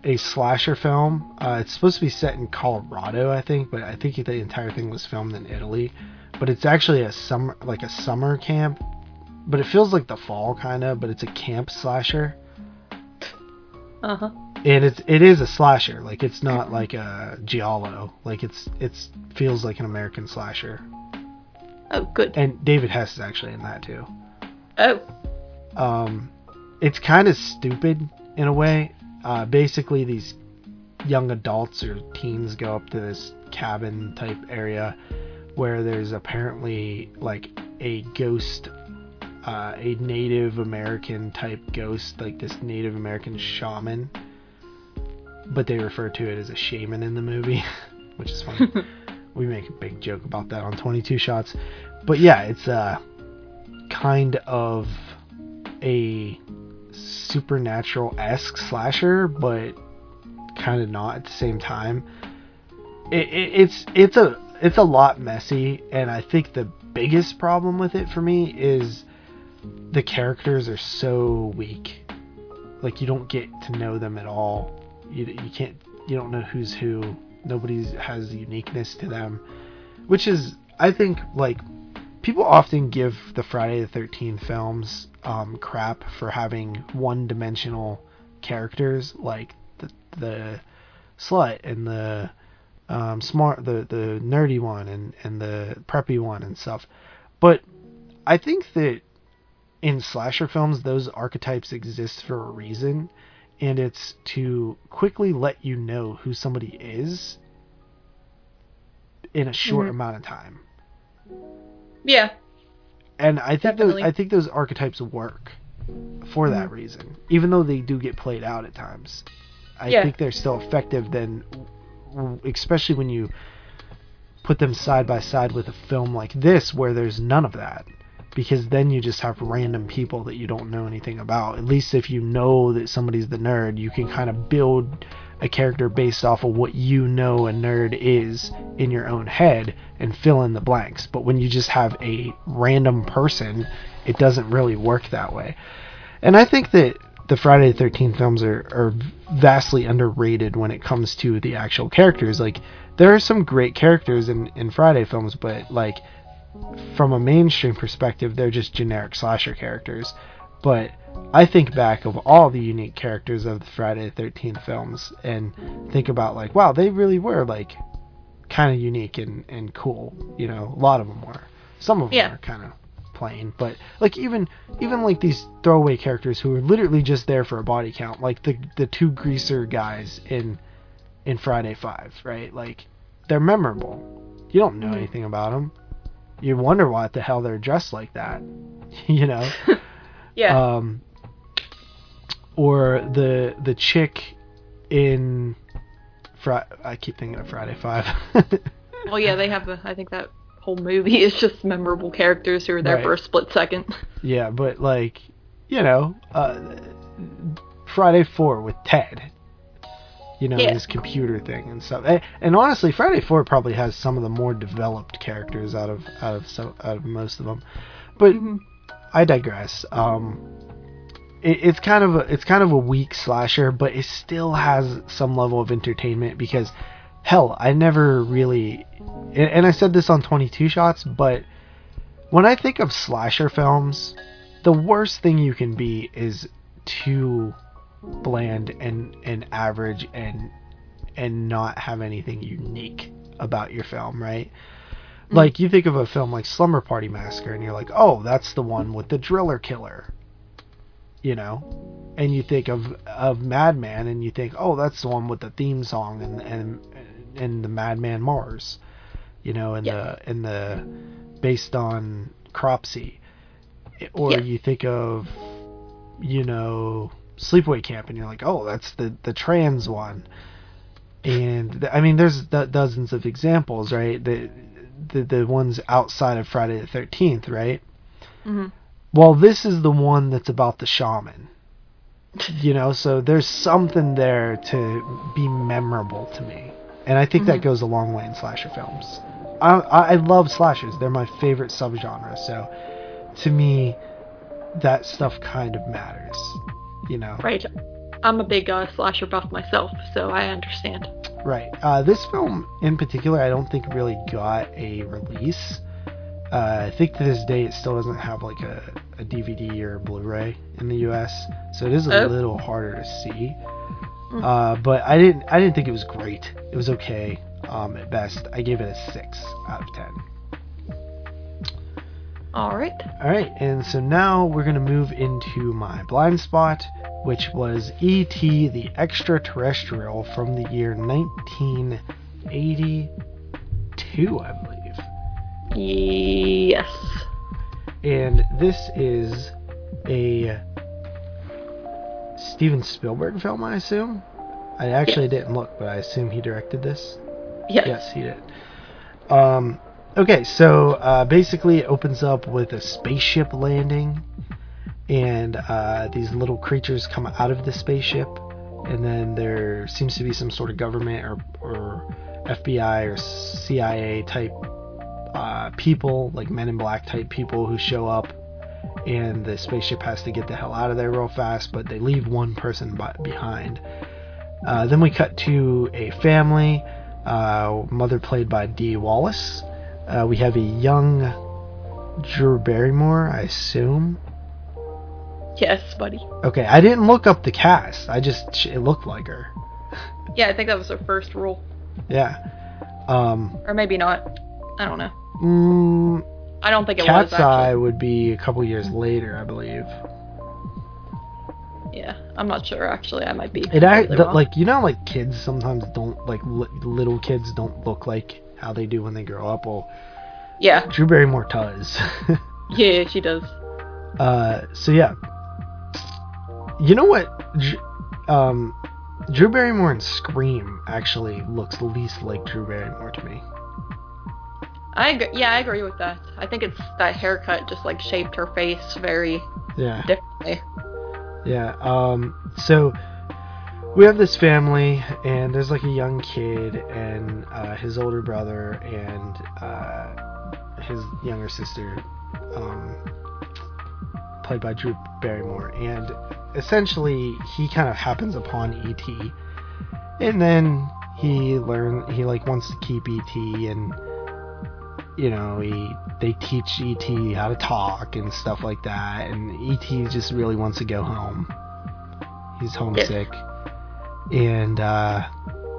a slasher film. Uh, it's supposed to be set in Colorado, I think, but I think the entire thing was filmed in Italy. But it's actually a summer, like a summer camp. But it feels like the fall kind of, but it's a camp slasher, Uh huh. and it's it is a slasher. Like it's not like a giallo. Like it's it's feels like an American slasher. Oh, good. And David Hess is actually in that too. Oh. um, it's kind of stupid in a way. Uh, basically, these young adults or teens go up to this cabin type area where there's apparently like a ghost, uh, a Native American type ghost, like this Native American shaman. But they refer to it as a shaman in the movie, which is funny. we make a big joke about that on 22 shots. But yeah, it's uh kind of a supernatural esque slasher, but kind of not at the same time. It, it, it's it's a it's a lot messy, and I think the biggest problem with it for me is the characters are so weak. Like you don't get to know them at all. You you can't you don't know who's who. Nobody has uniqueness to them, which is I think like people often give the Friday the Thirteenth films um, crap for having one-dimensional characters like the the slut and the um, smart the the nerdy one and and the preppy one and stuff. But I think that in slasher films those archetypes exist for a reason and it's to quickly let you know who somebody is in a short Mhm. amount of time Yeah. and I think those I think those archetypes work for that Mhm. reason, even though they do get played out at times. I Yeah. think they're still effective. Then, especially when you put them side by side with a film like this, where there's none of that, because then you just have random people that you don't know anything about. At least if you know that somebody's the nerd, you can kind of build a character based off of what you know a nerd is in your own head and fill in the blanks. But when you just have a random person, it doesn't really work that way. And I think that the Friday the 13th films are, are vastly underrated when it comes to the actual characters. Like, there are some great characters in, in Friday films, but, like, from a mainstream perspective, they're just generic slasher characters. But I think back of all the unique characters of the Friday the 13th films and think about, like, wow, they really were, like, kind of unique and, and cool. You know, a lot of them were. Some of them Yeah. are kind of plain, but like even even like these throwaway characters who are literally just there for a body count, like the the two greaser guys in in Friday Five, right? Like they're memorable. You don't know Mhm. anything about them. You wonder why the hell they're dressed like that. you know. Yeah. Um, or the the chick in Friday. I keep thinking of Friday Five. well, yeah, they have. I think that whole movie is just memorable characters who are there Right. for a split second. yeah, but like you know, uh, Friday Four with Ted. You know Yeah. his computer thing and stuff. And, and honestly, Friday Four probably has some of the more developed characters out of out of so, out of most of them. But Mhm. I digress. Um, it, it's kind of a it's kind of a weak slasher, but it still has some level of entertainment because, hell, I never really, and, and I said this on Twenty Two Shots, but when I think of slasher films, the worst thing you can be is too bland and and average and and not have anything unique about your film, right? Mm. Like you think of a film like Slumber Party Massacre, and you're like, oh, that's the one with the driller killer, you know, and you think of of Madman, and you think, oh, that's the one with the theme song and and and the Madman Marz, you know, and Yeah. the and the based on Cropsey, or Yeah. you think of, you know, Sleepaway Camp, and you're like, oh, that's the the trans one. And I mean, there's dozens of examples, right? The, the the ones outside of Friday the Thirteenth, right? Mhm. Well, this is the one that's about the shaman. You know, so there's something there to be memorable to me, and I think that Mhm. goes a long way in slasher films. I, I I love slashers; they're my favorite subgenre. So, to me, that stuff kind of matters. You know, Right. I'm a big uh, slasher buff myself, so I understand. Right. Uh, this film in particular, I don't think really got a release. Uh, I think to this day it still doesn't have like a, a DVD or a Blu-ray in the U.S., so it is a Oh. little harder to see. Mm. Uh, but I didn't. I didn't think it was great. It was okay um, at best. I gave it a six out of ten. All right. All right, and so now we're gonna move into my blind spot, which was E.T. the Extraterrestrial from the year 1982, I believe. Yes. And this is a Steven Spielberg film, I assume. I actually Yes. didn't look, but I assume he directed this. Yes. Yes, he did. Um, okay, so uh, basically, it opens up with a spaceship landing, and uh, these little creatures come out of the spaceship, and then there seems to be some sort of government or, or FBI or CIA type uh, people, like Men in Black type people, who show up, and the spaceship has to get the hell out of there real fast, but they leave one person behind. Uh, then we cut to a family, uh, mother played by Dee Wallace. Uh, we have a young Drew Barrymore, I assume. Yes, buddy. Okay, I didn't look up the cast. I just it looked like her. Yeah, I think that was her first role, Yeah. Um. or maybe not. I don't know. Mm, I don't think it Cat's was Eye would be a couple years later, I believe. Yeah, I'm not sure actually. I might be. It act the, like you know like kids sometimes don't like li- little kids don't look like how they do when they grow up. Well, Yeah. Drew Barrymore does. Yeah, she does. Uh, so yeah, you know what? Um, Drew Barrymore in Scream actually looks least like Drew Barrymore to me. I agree. Yeah, I agree with that. I think it's that haircut just like shaped her face very Yeah, differently. yeah. Um, so we have this family, and there's like a young kid and uh, his older brother and uh, his younger sister, um, played by Drew Barrymore, and essentially he kind of happens upon ET, and then he learn he like wants to keep ET, and you know he they teach ET how to talk and stuff like that, and ET just really wants to go home. He's homesick, and uh,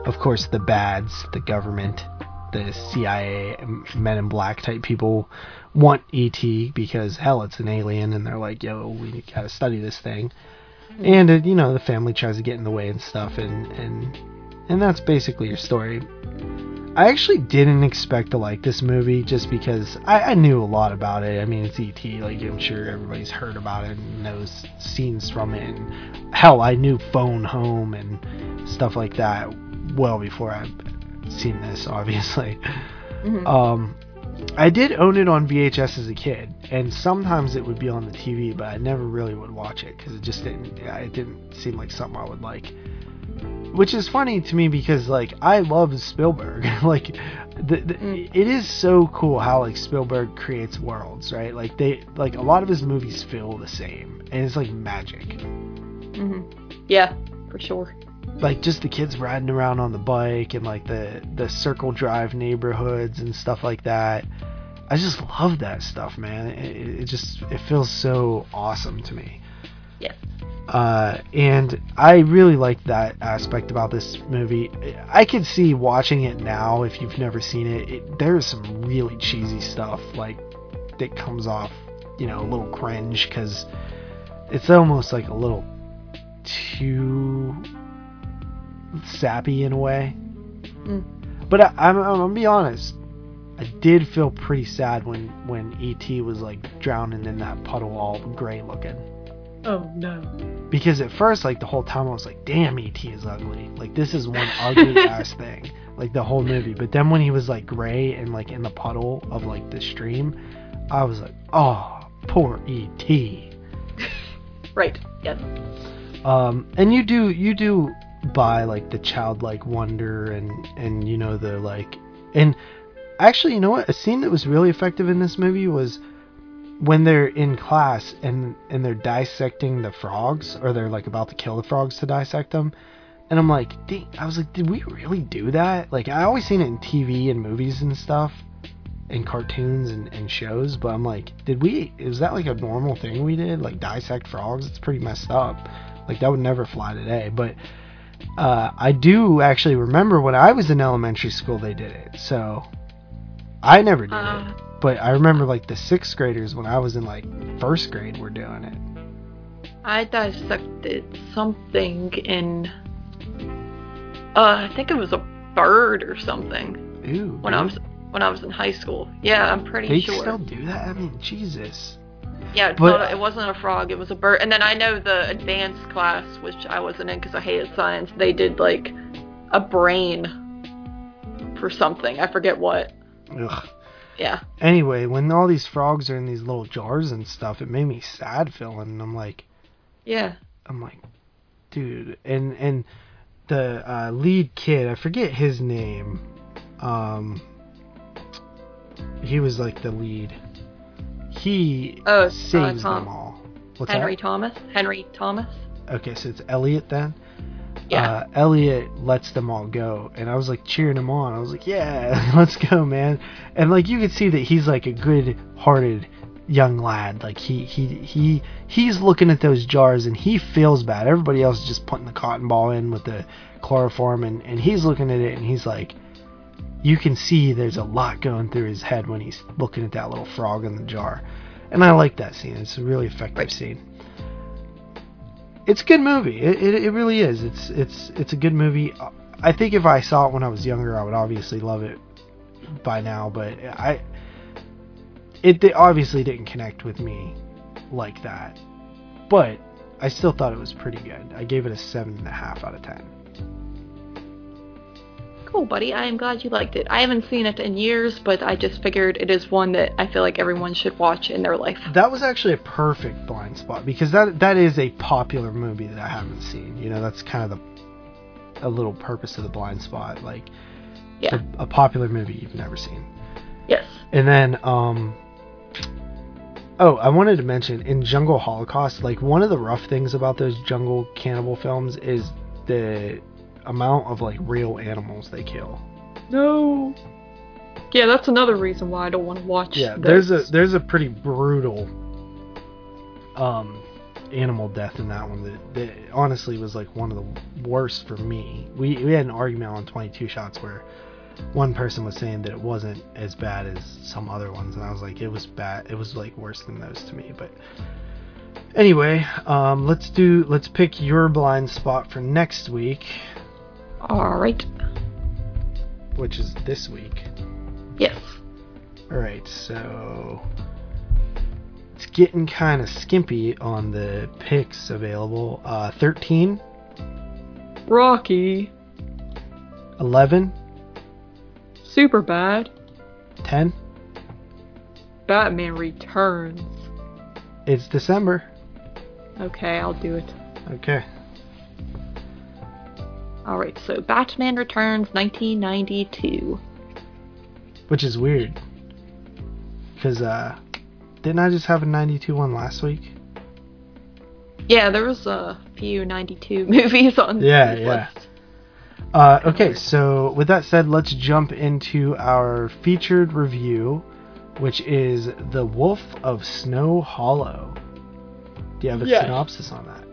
of course the bads, the government, the CIA, Men in Black type people want ET because hell, it's an alien, and they're like, yo, we gotta study this thing. And uh, you know the family tries to get in the way and stuff, and and and that's basically your story. I actually didn't expect to like this movie just because I, I knew a lot about it. I mean, it's ET. Like I'm sure everybody's heard about it and knows scenes from it. And hell, I knew Phone Home and stuff like that well before I'd seen this. Obviously, Mhm. um, I did own it on VHS as a kid, and sometimes it would be on the TV, but I never really would watch it because it just didn't. It didn't seem like something I would like. Which is funny to me because like I love Spielberg. like, the, the, Mm. it is so cool how like Spielberg creates worlds, right? Like they like a lot of his movies feel the same, and it's like magic. hmm Yeah, for sure. like just the kids riding around on the bike and like the the circle drive neighborhoods and stuff like that i just love that stuff man it, it just it feels so awesome to me Yes. Uh, and I really like that aspect about this movie. I could see watching it now if you've never seen it. it there's some really cheesy stuff like that comes off, you know, a little cringe because it's almost like a little too sappy in a way. Mm. But I, I'm, I'm gonna be honest. I did feel pretty sad when when ET was like drowning in that puddle, all gray looking Oh no. because at first like the whole time I was like damn ET is ugly like this is one ugly ass thing like the whole movie but then when he was like gray and like in the puddle of like the stream I was like oh poor ET Right. Yes. um and you do you do buy like the childlike wonder and and you know the like and actually you know what a scene that was really effective in this movie was when they're in class and and they're dissecting the frogs or they're like about to kill the frogs to dissect them and i'm like i was like did we really do that? Like i always seen it in tv and movies and stuff and cartoons and, and shows but i'm like did we is that like a normal thing we did? Like dissect frogs? It's pretty messed up. Like that would never fly today. But uh, i do actually remember when i was in elementary school they did it so i never did it. Uh, but I remember like the sixth graders when I was in like first grade were doing it. I dissected something in. Uh, I think it was a bird or something Ooh. when I was when I was in high school. Yeah, I'm pretty They sure. They still do that? I mean, Jesus. Yeah, it's But- not, it wasn't a frog. It was a bird. And then I know the advanced class, which I wasn't in because I hated science. They did like a brain for something. I forget what. Ugh. Yeah. Anyway, when all these frogs are in these little jars and stuff, it made me sad feeling. And I'm like, Yeah. I'm like, dude. And and the uh, lead kid, I forget his name. Um, he was like the lead. He Oh, uh, saves Tom- them all. What's Henry that? Thomas. Henry Thomas. Okay, so it's Elliot then. Yeah. uh, Elliot lets them all go, and I was like cheering him on. I was like, "Yeah, let's go, man!" And like you could see that he's like a good-hearted young lad. Like he he he he's looking at those jars and he feels bad. Everybody else is just putting the cotton ball in with the chloroform, and and he's looking at it and he's like, you can see there's a lot going through his head when he's looking at that little frog in the jar. And I like that scene. It's a really effective Right. scene. It's a good movie. It, it, it really is. It's it's it's a good movie. I think if I saw it when I was younger, I would obviously love it by now. But I it di- obviously didn't connect with me like that. But I still thought it was pretty good. I gave it a seven and a half out of ten. Cool, buddy. I am glad you liked it. I haven't seen it in years, but I just figured it is one that I feel like everyone should watch in their life. That was actually a perfect blind spot because that that is a popular movie that I haven't seen. You know, that's kind of the a little purpose of the blind spot, like Yeah. a, a popular movie you've never seen. Yes. And then, um, oh, I wanted to mention in Jungle Holocaust, like one of the rough things about those jungle cannibal films is the amount of like real animals they kill. No. Yeah, that's another reason why I don't want to watch. Yeah, this. there's a there's a pretty brutal um animal death in that one that, that honestly was like one of the worst for me. We we had an argument on 22 shots where one person was saying that it wasn't as bad as some other ones and I was like it was bad. It was like worse than those to me, but anyway, um let's do let's pick your blind spot for next week. All right. which is this week. Yes. All right, so it's getting kind of skimpy on the picks available. Uh, 13, Rocky. 11, Superbad. 10. Batman Returns. It's December. Okay, I'll do it. Okay. Alright, so Batman Returns 1992. Which is weird. Because, uh, didn't I just have a 92 one last week? Yeah, there was a few 92 movies on Yeah, this yeah. list. Uh, okay, so with that said, let's jump into our featured review, which is The Wolf of Snow Hollow. Do you have a Yes. synopsis on that?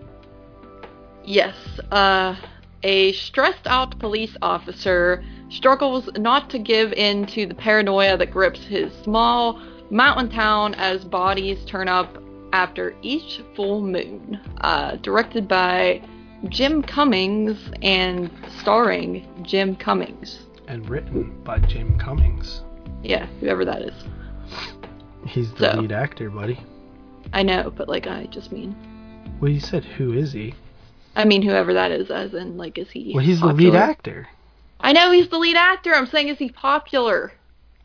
Yes, uh, a stressed out police officer struggles not to give in to the paranoia that grips his small mountain town as bodies turn up after each full moon. Uh, directed by Jim Cummings and starring Jim Cummings. And written by Jim Cummings. Yeah, whoever that is. He's the So. lead actor, buddy. I know, but like, I just mean. Well, you said who is he? I mean, whoever that is, as in, like, is he. Well, he's the lead actor. I know he's the lead actor. I'm saying, is he popular?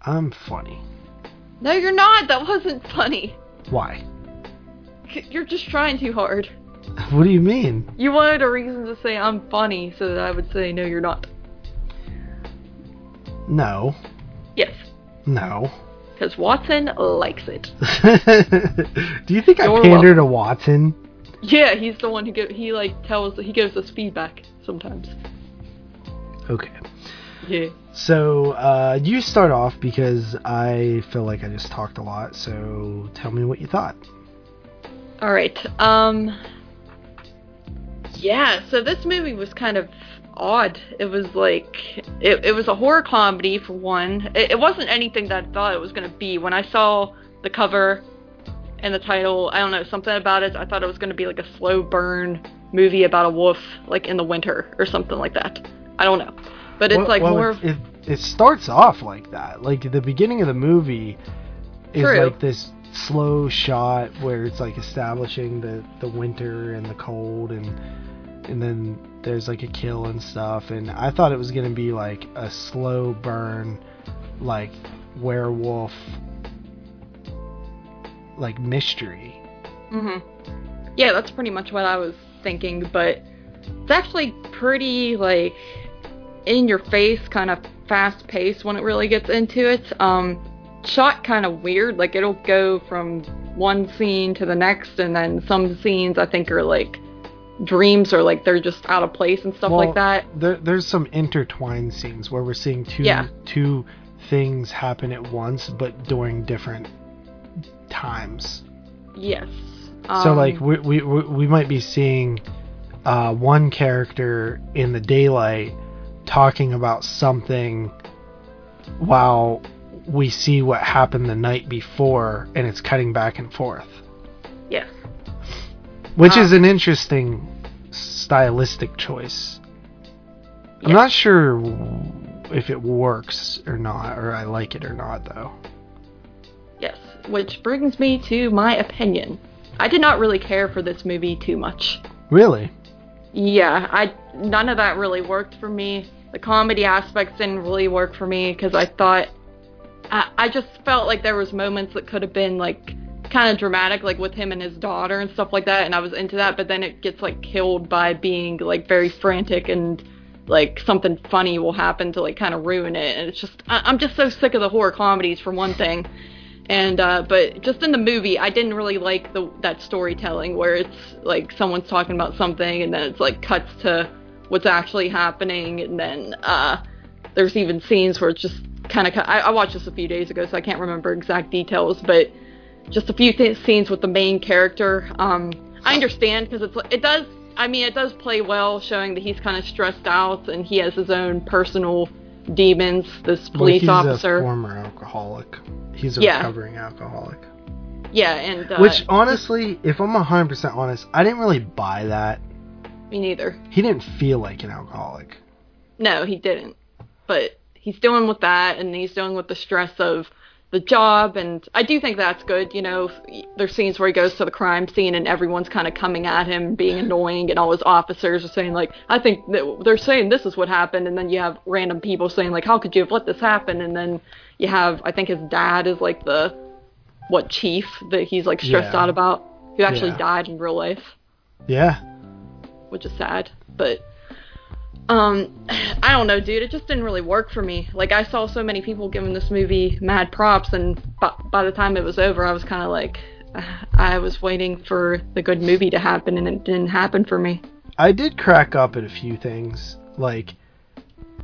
I'm funny. No, you're not. That wasn't funny. Why? You're just trying too hard. What do you mean? You wanted a reason to say I'm funny so that I would say, no, you're not. No. Yes, No. because Watson likes it. do you think I pander welcome. to Watson? Yeah, he's the one who go- he like tells he gives us feedback sometimes. Okay. Yeah. So, uh, you start off because I feel like I just talked a lot, so tell me what you thought. All right. Um. Yeah. So this movie was kind of odd. It was like it, it was a horror comedy for one. It, it wasn't anything that I thought it was gonna be. When I saw the cover and the title, I don't know something about it. I thought it was gonna be like a slow burn movie about a wolf, like in the winter or something like that. I don't know, but it's Well- like well, more. It, it, it starts off like that. Like, the beginning of the movie is True. like this slow shot where it's like establishing the, the winter and the cold and and then there's like a kill and stuff and I thought it was gonna be like a slow burn like werewolf like mystery. hmm Yeah, that's pretty much what I was thinking, but it's actually pretty like in your face, kind of fast paced when it really gets into it. Um, shot kind of weird, like it'll go from one scene to the next, and then some scenes I think are like dreams or like they're just out of place and stuff Well, like that. There, there's some intertwined scenes where we're seeing two Yeah. two things happen at once, but during different times. Yes. so Um, like we, we we might be seeing uh, one character in the daylight talking about something while we see what happened the night before, and it's cutting back and forth, yes. which Uh, is an interesting stylistic choice. I'm not sure if it works or not, or I like it or not, though. Which brings me to my opinion. I did not really care for this movie too much. Really? Yeah, I none of that really worked for me. The comedy aspects didn't really work for me because I thought I, I just felt like there was moments that could have been like kind of dramatic, like with him and his daughter and stuff like that, and I was into that. But then it gets like killed by being like very frantic and like something funny will happen to like kind of ruin it. And it's just I, I'm just so sick of the horror comedies for one thing. And uh, but just in the movie, I didn't really like the that storytelling where it's like someone's talking about something and then it's like cuts to what's actually happening, and then uh, there's even scenes where it's just kind of. I, I watched this a few days ago, so I can't remember exact details, but just a few th- scenes with the main character. Um, I understand because it's it does. I mean, it does play well, showing that he's kind of stressed out and he has his own personal demons. This Well, police he's officer. a former alcoholic. He's a Yeah. recovering alcoholic. yeah, and uh, Which honestly, if I'm 100% honest, I didn't really buy that. me neither. He didn't feel like an alcoholic. No, he didn't. But he's dealing with that, and he's dealing with the stress of the job, and I do think that's good. You know, there's scenes where he goes to the crime scene and everyone's kind of coming at him, being annoying, and all his officers are saying like, "I think they're saying this is what happened," and then you have random people saying like, "How could you have let this happen?" And then you have, I think his dad is like the what chief that he's like stressed Yeah. out about, who actually Yeah. died in real life Yeah. which is sad. But um, I don't know, dude. It just didn't really work for me. Like I saw so many people giving this movie mad props, and by, by the time it was over, I was kind of like, I was waiting for the good movie to happen, and it didn't happen for me. I did crack up at a few things. Like,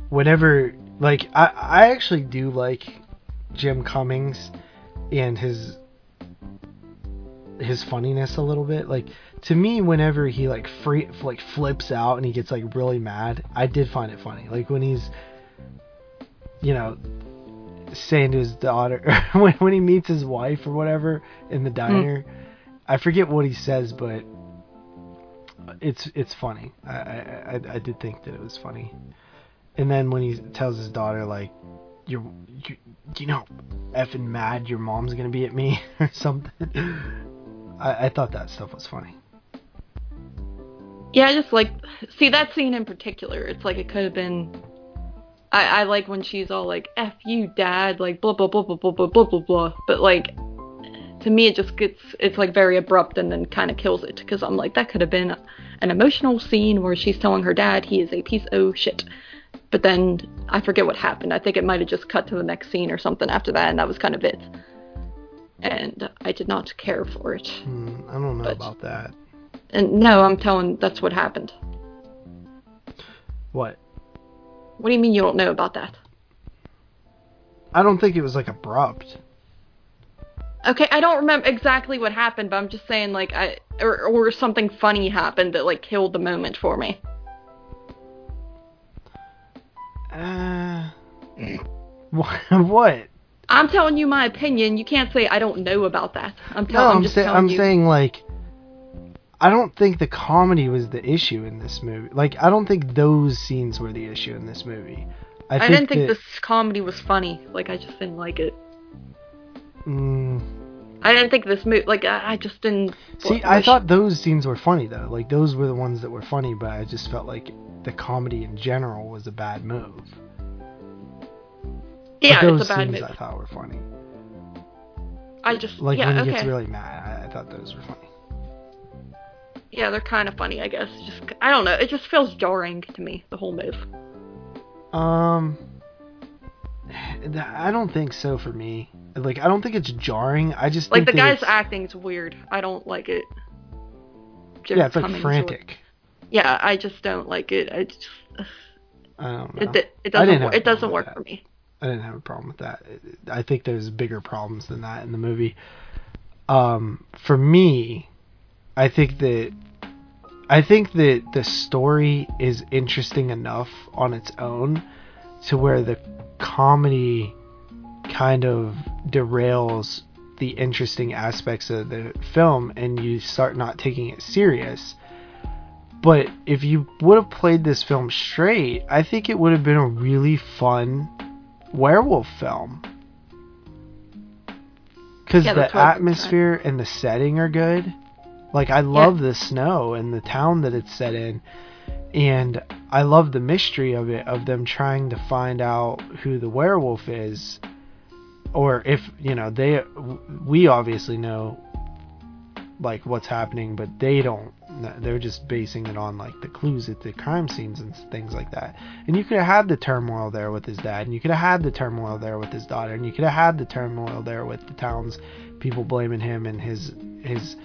whenever, like, I, I actually do like Jim Cummings and his his funniness a little bit. Like, to me, whenever he like free like flips out and he gets like really mad, I did find it funny. Like when he's, you know, saying to his daughter when when he meets his wife or whatever in the hmm. diner. I forget what he says, but it's it's funny. I, I I I did think that it was funny. And then when he tells his daughter like, "You're you, you know, effing mad, your mom's gonna be at me" or something. I, I thought that stuff was funny. Yeah, I just like see that scene in particular. It's like it could have been. I, I like when she's all like "f you, dad," like blah blah blah blah blah blah blah blah blah. But like, to me, it just gets it's like very abrupt and then kind of kills it because I'm like that could have been an emotional scene where she's telling her dad he is a piece of shit. But then I forget what happened. I think it might have just cut to the next scene or something after that, and that was kind of it. And I did not care for it. Hmm, I don't know But- about that. And no, I'm telling that's what happened. What? What do you mean you don't know about that? I don't think it was like abrupt. Okay, I don't remember exactly what happened, but I'm just saying like I or or something funny happened that like killed the moment for me. Uh, what? what? I'm telling you my opinion. You can't say I don't know about that. I'm No, telling. I'm, I'm, just telling I'm you. saying like I don't think the comedy was the issue in this movie. Like I don't think those scenes were the issue in this movie. I, I, think didn't think that, this comedy was funny. Like I just didn't like it. Mm, I didn't think this movie. Like I, I just didn't. see, I thought those scenes were funny though. Like those were the ones that were funny, but I just felt like the comedy in general was a bad move. Yeah, but those it's a bad scenes move. I thought were funny. I just Like yeah when he okay. gets really mad, I, I thought those were funny. Yeah, they're kind of funny. I guess. Just I don't know. It just feels jarring to me. The whole move. Um, I don't think so for me. Like, I don't think it's jarring. I just Like the guy's it's- acting's weird. I don't like it. Jim Yeah, it's like Cummings or- frantic. Yeah, I just don't like it. I just, I don't know. it, it, doesn't didn't wor- have a it doesn't work that. for me. I didn't have a problem with that. I think there's bigger problems than that in the movie. Um, for me, I think that I think that the story is interesting enough on its own to where the comedy kind of derails the interesting aspects of the film and you start not taking it serious. But if you would have played this film straight, I think it would have been a really fun werewolf film. Because Yeah, the that's what I've been atmosphere and the setting are good. Like, I love the snow and the town that it's set in. And I love the mystery of it, of them trying to find out who the werewolf is. Or if, you know, they, we obviously know, like, what's happening, but they don't. They're just basing it on, like, the clues at the crime scenes and things like that. And you could have had the turmoil there with his dad, and you could have had the turmoil there with his daughter, and you could have had the turmoil there with the town's people blaming him and his, his,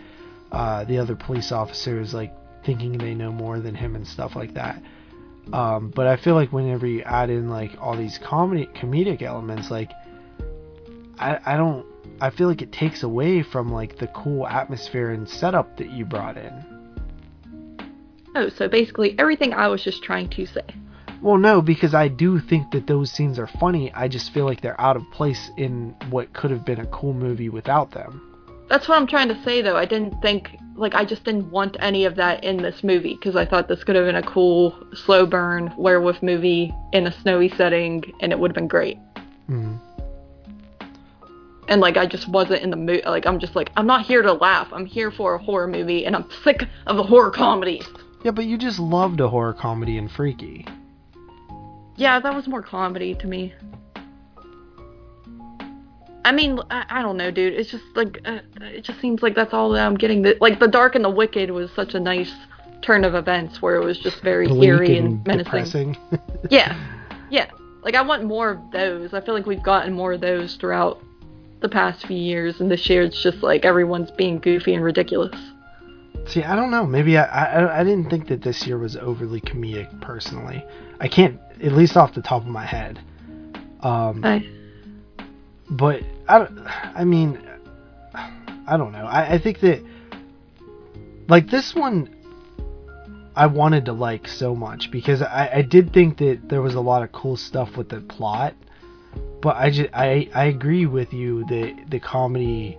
uh, the other police officers, like, thinking they know more than him and stuff like that. Um, but I feel like whenever you add in like all these comedy comedic elements, like I I don't I feel like it takes away from like the cool atmosphere and setup that you brought in. Oh, so basically everything I was just trying to say. Well, no, because I do think that those scenes are funny. I just feel like they're out of place in what could have been a cool movie without them. That's what I'm trying to say, though. I didn't think, like, I just didn't want any of that in this movie because I thought this could have been a cool, slow burn werewolf movie in a snowy setting, and it would have been great. Mm. And like, I just wasn't in the mood. Like, I'm just like, I'm not here to laugh. I'm here for a horror movie, and I'm sick of the horror comedies. Yeah, but you just loved a horror comedy in Freaky. Yeah, that was more comedy to me. I mean, I, I don't know, dude. It's just like uh, it just seems like that's all that I'm getting. The, like the Dark and the Wicked was such a nice turn of events where it was just very Bleak eerie and and menacing. Yeah, yeah. Like I want more of those. I feel like we've gotten more of those throughout the past few years, and this year it's just like everyone's being goofy and ridiculous. See, I don't know. Maybe I, I I didn't think that this year was overly comedic. Personally, I can't, at least off the top of my head. Um, I, but I, I mean, I don't know. I, I think that like this one, I wanted to like so much because I, I did think that there was a lot of cool stuff with the plot. But I just I I agree with you that the comedy.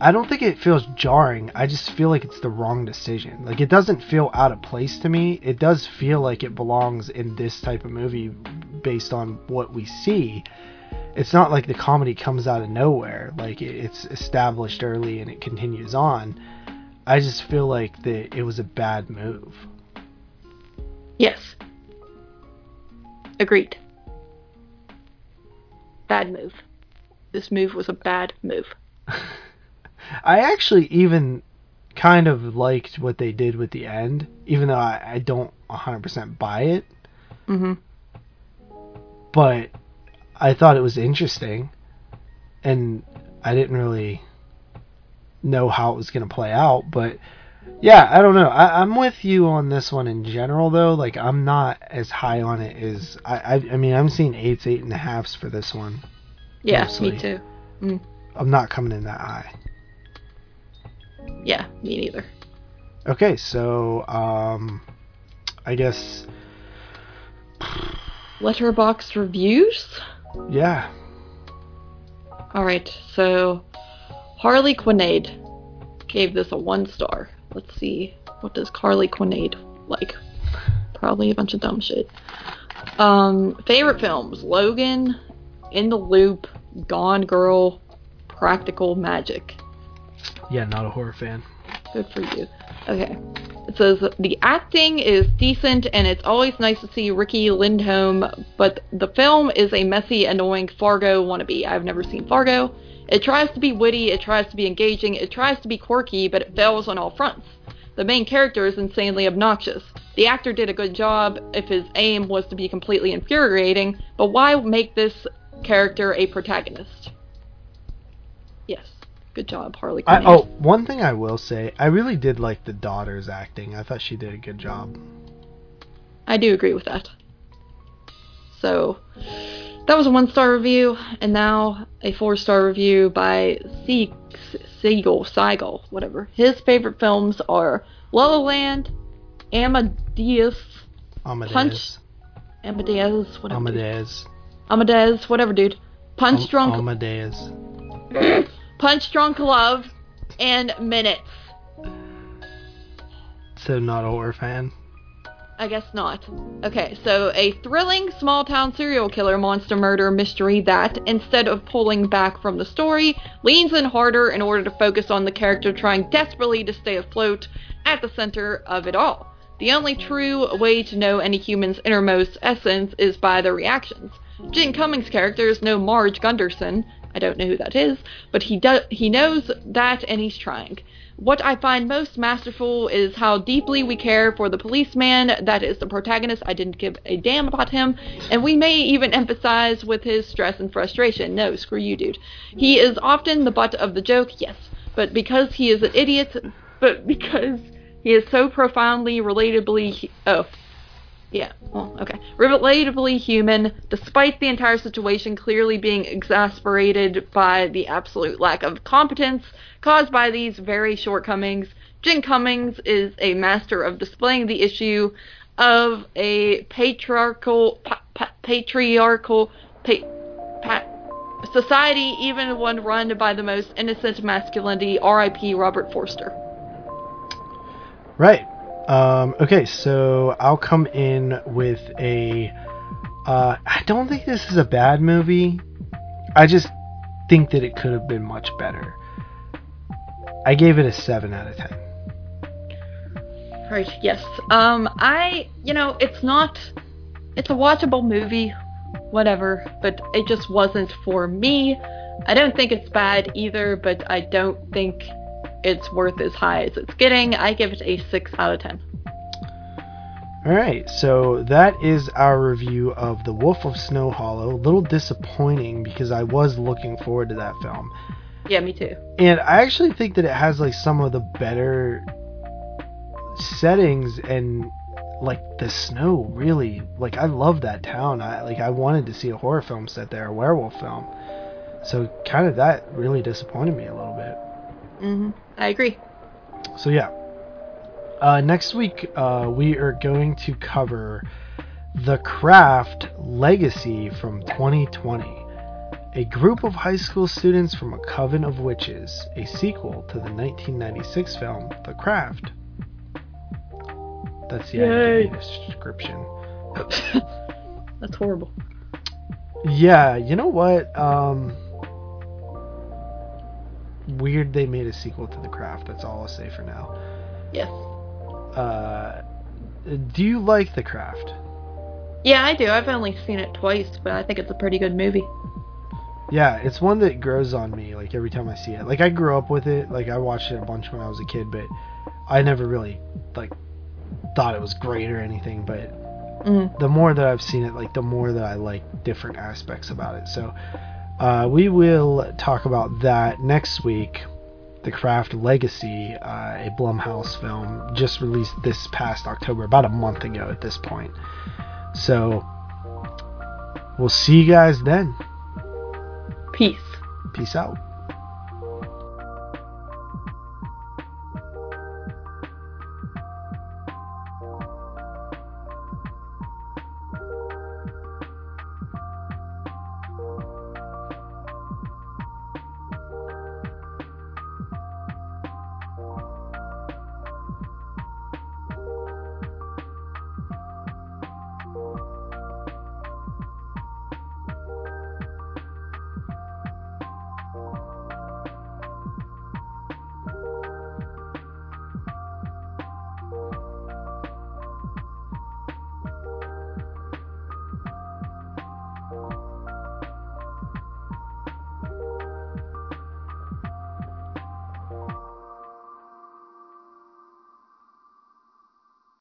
I don't think it feels jarring. I just feel like it's the wrong decision. Like it doesn't feel out of place to me. It does feel like it belongs in this type of movie based on what we see. It's not like the comedy comes out of nowhere. Like it's established early and it continues on. I just feel like that it was a bad move. yes. Agreed. Bad move. This move was a bad move. I actually even kind of liked what they did with the end, even though I, I don't 100% buy it. hmm But I thought it was interesting, and I didn't really know how it was going to play out. But yeah, I don't know. I, I'm with you on this one in general, though. Like, I'm not as high on it as I. I, I mean, I'm seeing eights, eight and a halfs for this one. Yeah, Mostly. me too. I'm not coming in that high. Yeah, me neither. Okay, so um, I guess Letterboxd reviews. Yeah. All right, so Harley Quinade gave this a one star. Let's see, what does Carly Quinade like? Probably a bunch of dumb shit. Um, favorite films: Logan, In the Loop, Gone Girl, Practical Magic. Yeah, not a horror fan. Good for you. Okay. It says the acting is decent and it's always nice to see Riki Lindhome, but the film is a messy, annoying Fargo wannabe. I've never seen Fargo. It tries to be witty, it tries to be engaging, it tries to be quirky, but it fails on all fronts. The main character is insanely obnoxious. The actor did a good job if his aim was to be completely infuriating, but why make this character a protagonist? Good job, Harley I, oh, one thing I will say, I really did like the daughter's acting. I thought she did a good job. I do agree with that. So, that was a one star review, and now a four star review by Se- Siegel, Seigel, whatever. His favorite films are La La Land, Amadeus, Amadeus. Punch- Amadeus, whatever. dude. Amadeus. Amadeus, whatever, dude. Punch Am- Drunk, Amadeus. Punch Drunk Love, and Minutes. So not a horror fan. I guess not. Okay, so a thrilling small town serial killer monster murder mystery that, instead of pulling back from the story, leans in harder in order to focus on the character trying desperately to stay afloat at the center of it all. The only true way to know any human's innermost essence is by their reactions. Jim Cummings' character is no Marge Gunderson. I don't know who that is, but he does he knows that and he's trying. What I find most masterful is how deeply we care for the policeman that is the protagonist. I didn't give a damn about him, and we may even empathize with his stress and frustration. No, screw you, dude. He is often the butt of the joke, yes, but because he is an idiot, but because he is so profoundly relatably. Oh, yeah, well, okay. Relatably human, despite the entire situation clearly being exasperated by the absolute lack of competence caused by these very shortcomings. Jim Cummings is a master of displaying the issue of a patriarchal, pa- pa- patriarchal, pa- pa- society, even one run by the most innocent masculinity, R.I.P. Robert Forster. Right. Um, okay, so I'll come in with a. Uh, I don't think this is a bad movie. I just think that it could have been much better. I gave it a 7 out of 10. Right, yes. Um, I, you know, it's not. It's a watchable movie, whatever, but it just wasn't for me. I don't think it's bad either, but I don't think it's worth as high as it's getting. I give it a 6 out of 10. Alright, so that is our review of The Wolf of Snow Hollow. A little disappointing because I was looking forward to that film. Yeah, me too. And I actually think that it has like some of the better settings and like the snow really like I love that town. I like I wanted to see a horror film set there, a werewolf film. So kind of that really disappointed me a little bit. Hmm I agree. So yeah. Uh, next week uh, we are going to cover The Craft Legacy from 2020. A group of high school students from a coven of witches, a sequel to the 1996 film The Craft. That's the Yay. IMDb description. That's horrible. Yeah, you know what? Um, weird they made a sequel to The Craft. That's all I'll say for now. Yes. Uh, do you like The Craft? Yeah, I do. I've only seen it twice, but I think it's a pretty good movie. Yeah, it's one that grows on me like every time I see it. Like I grew up with it, like I watched it a bunch when I was a kid, but I never really like thought it was great or anything, but Mm. the more that I've seen it, like the more that I like different aspects about it. So uh, we will talk about that next week. The Craft Legacy, uh, a Blumhouse film, just released this past October, about a month ago at this point. So we'll see you guys then. Peace. Peace out.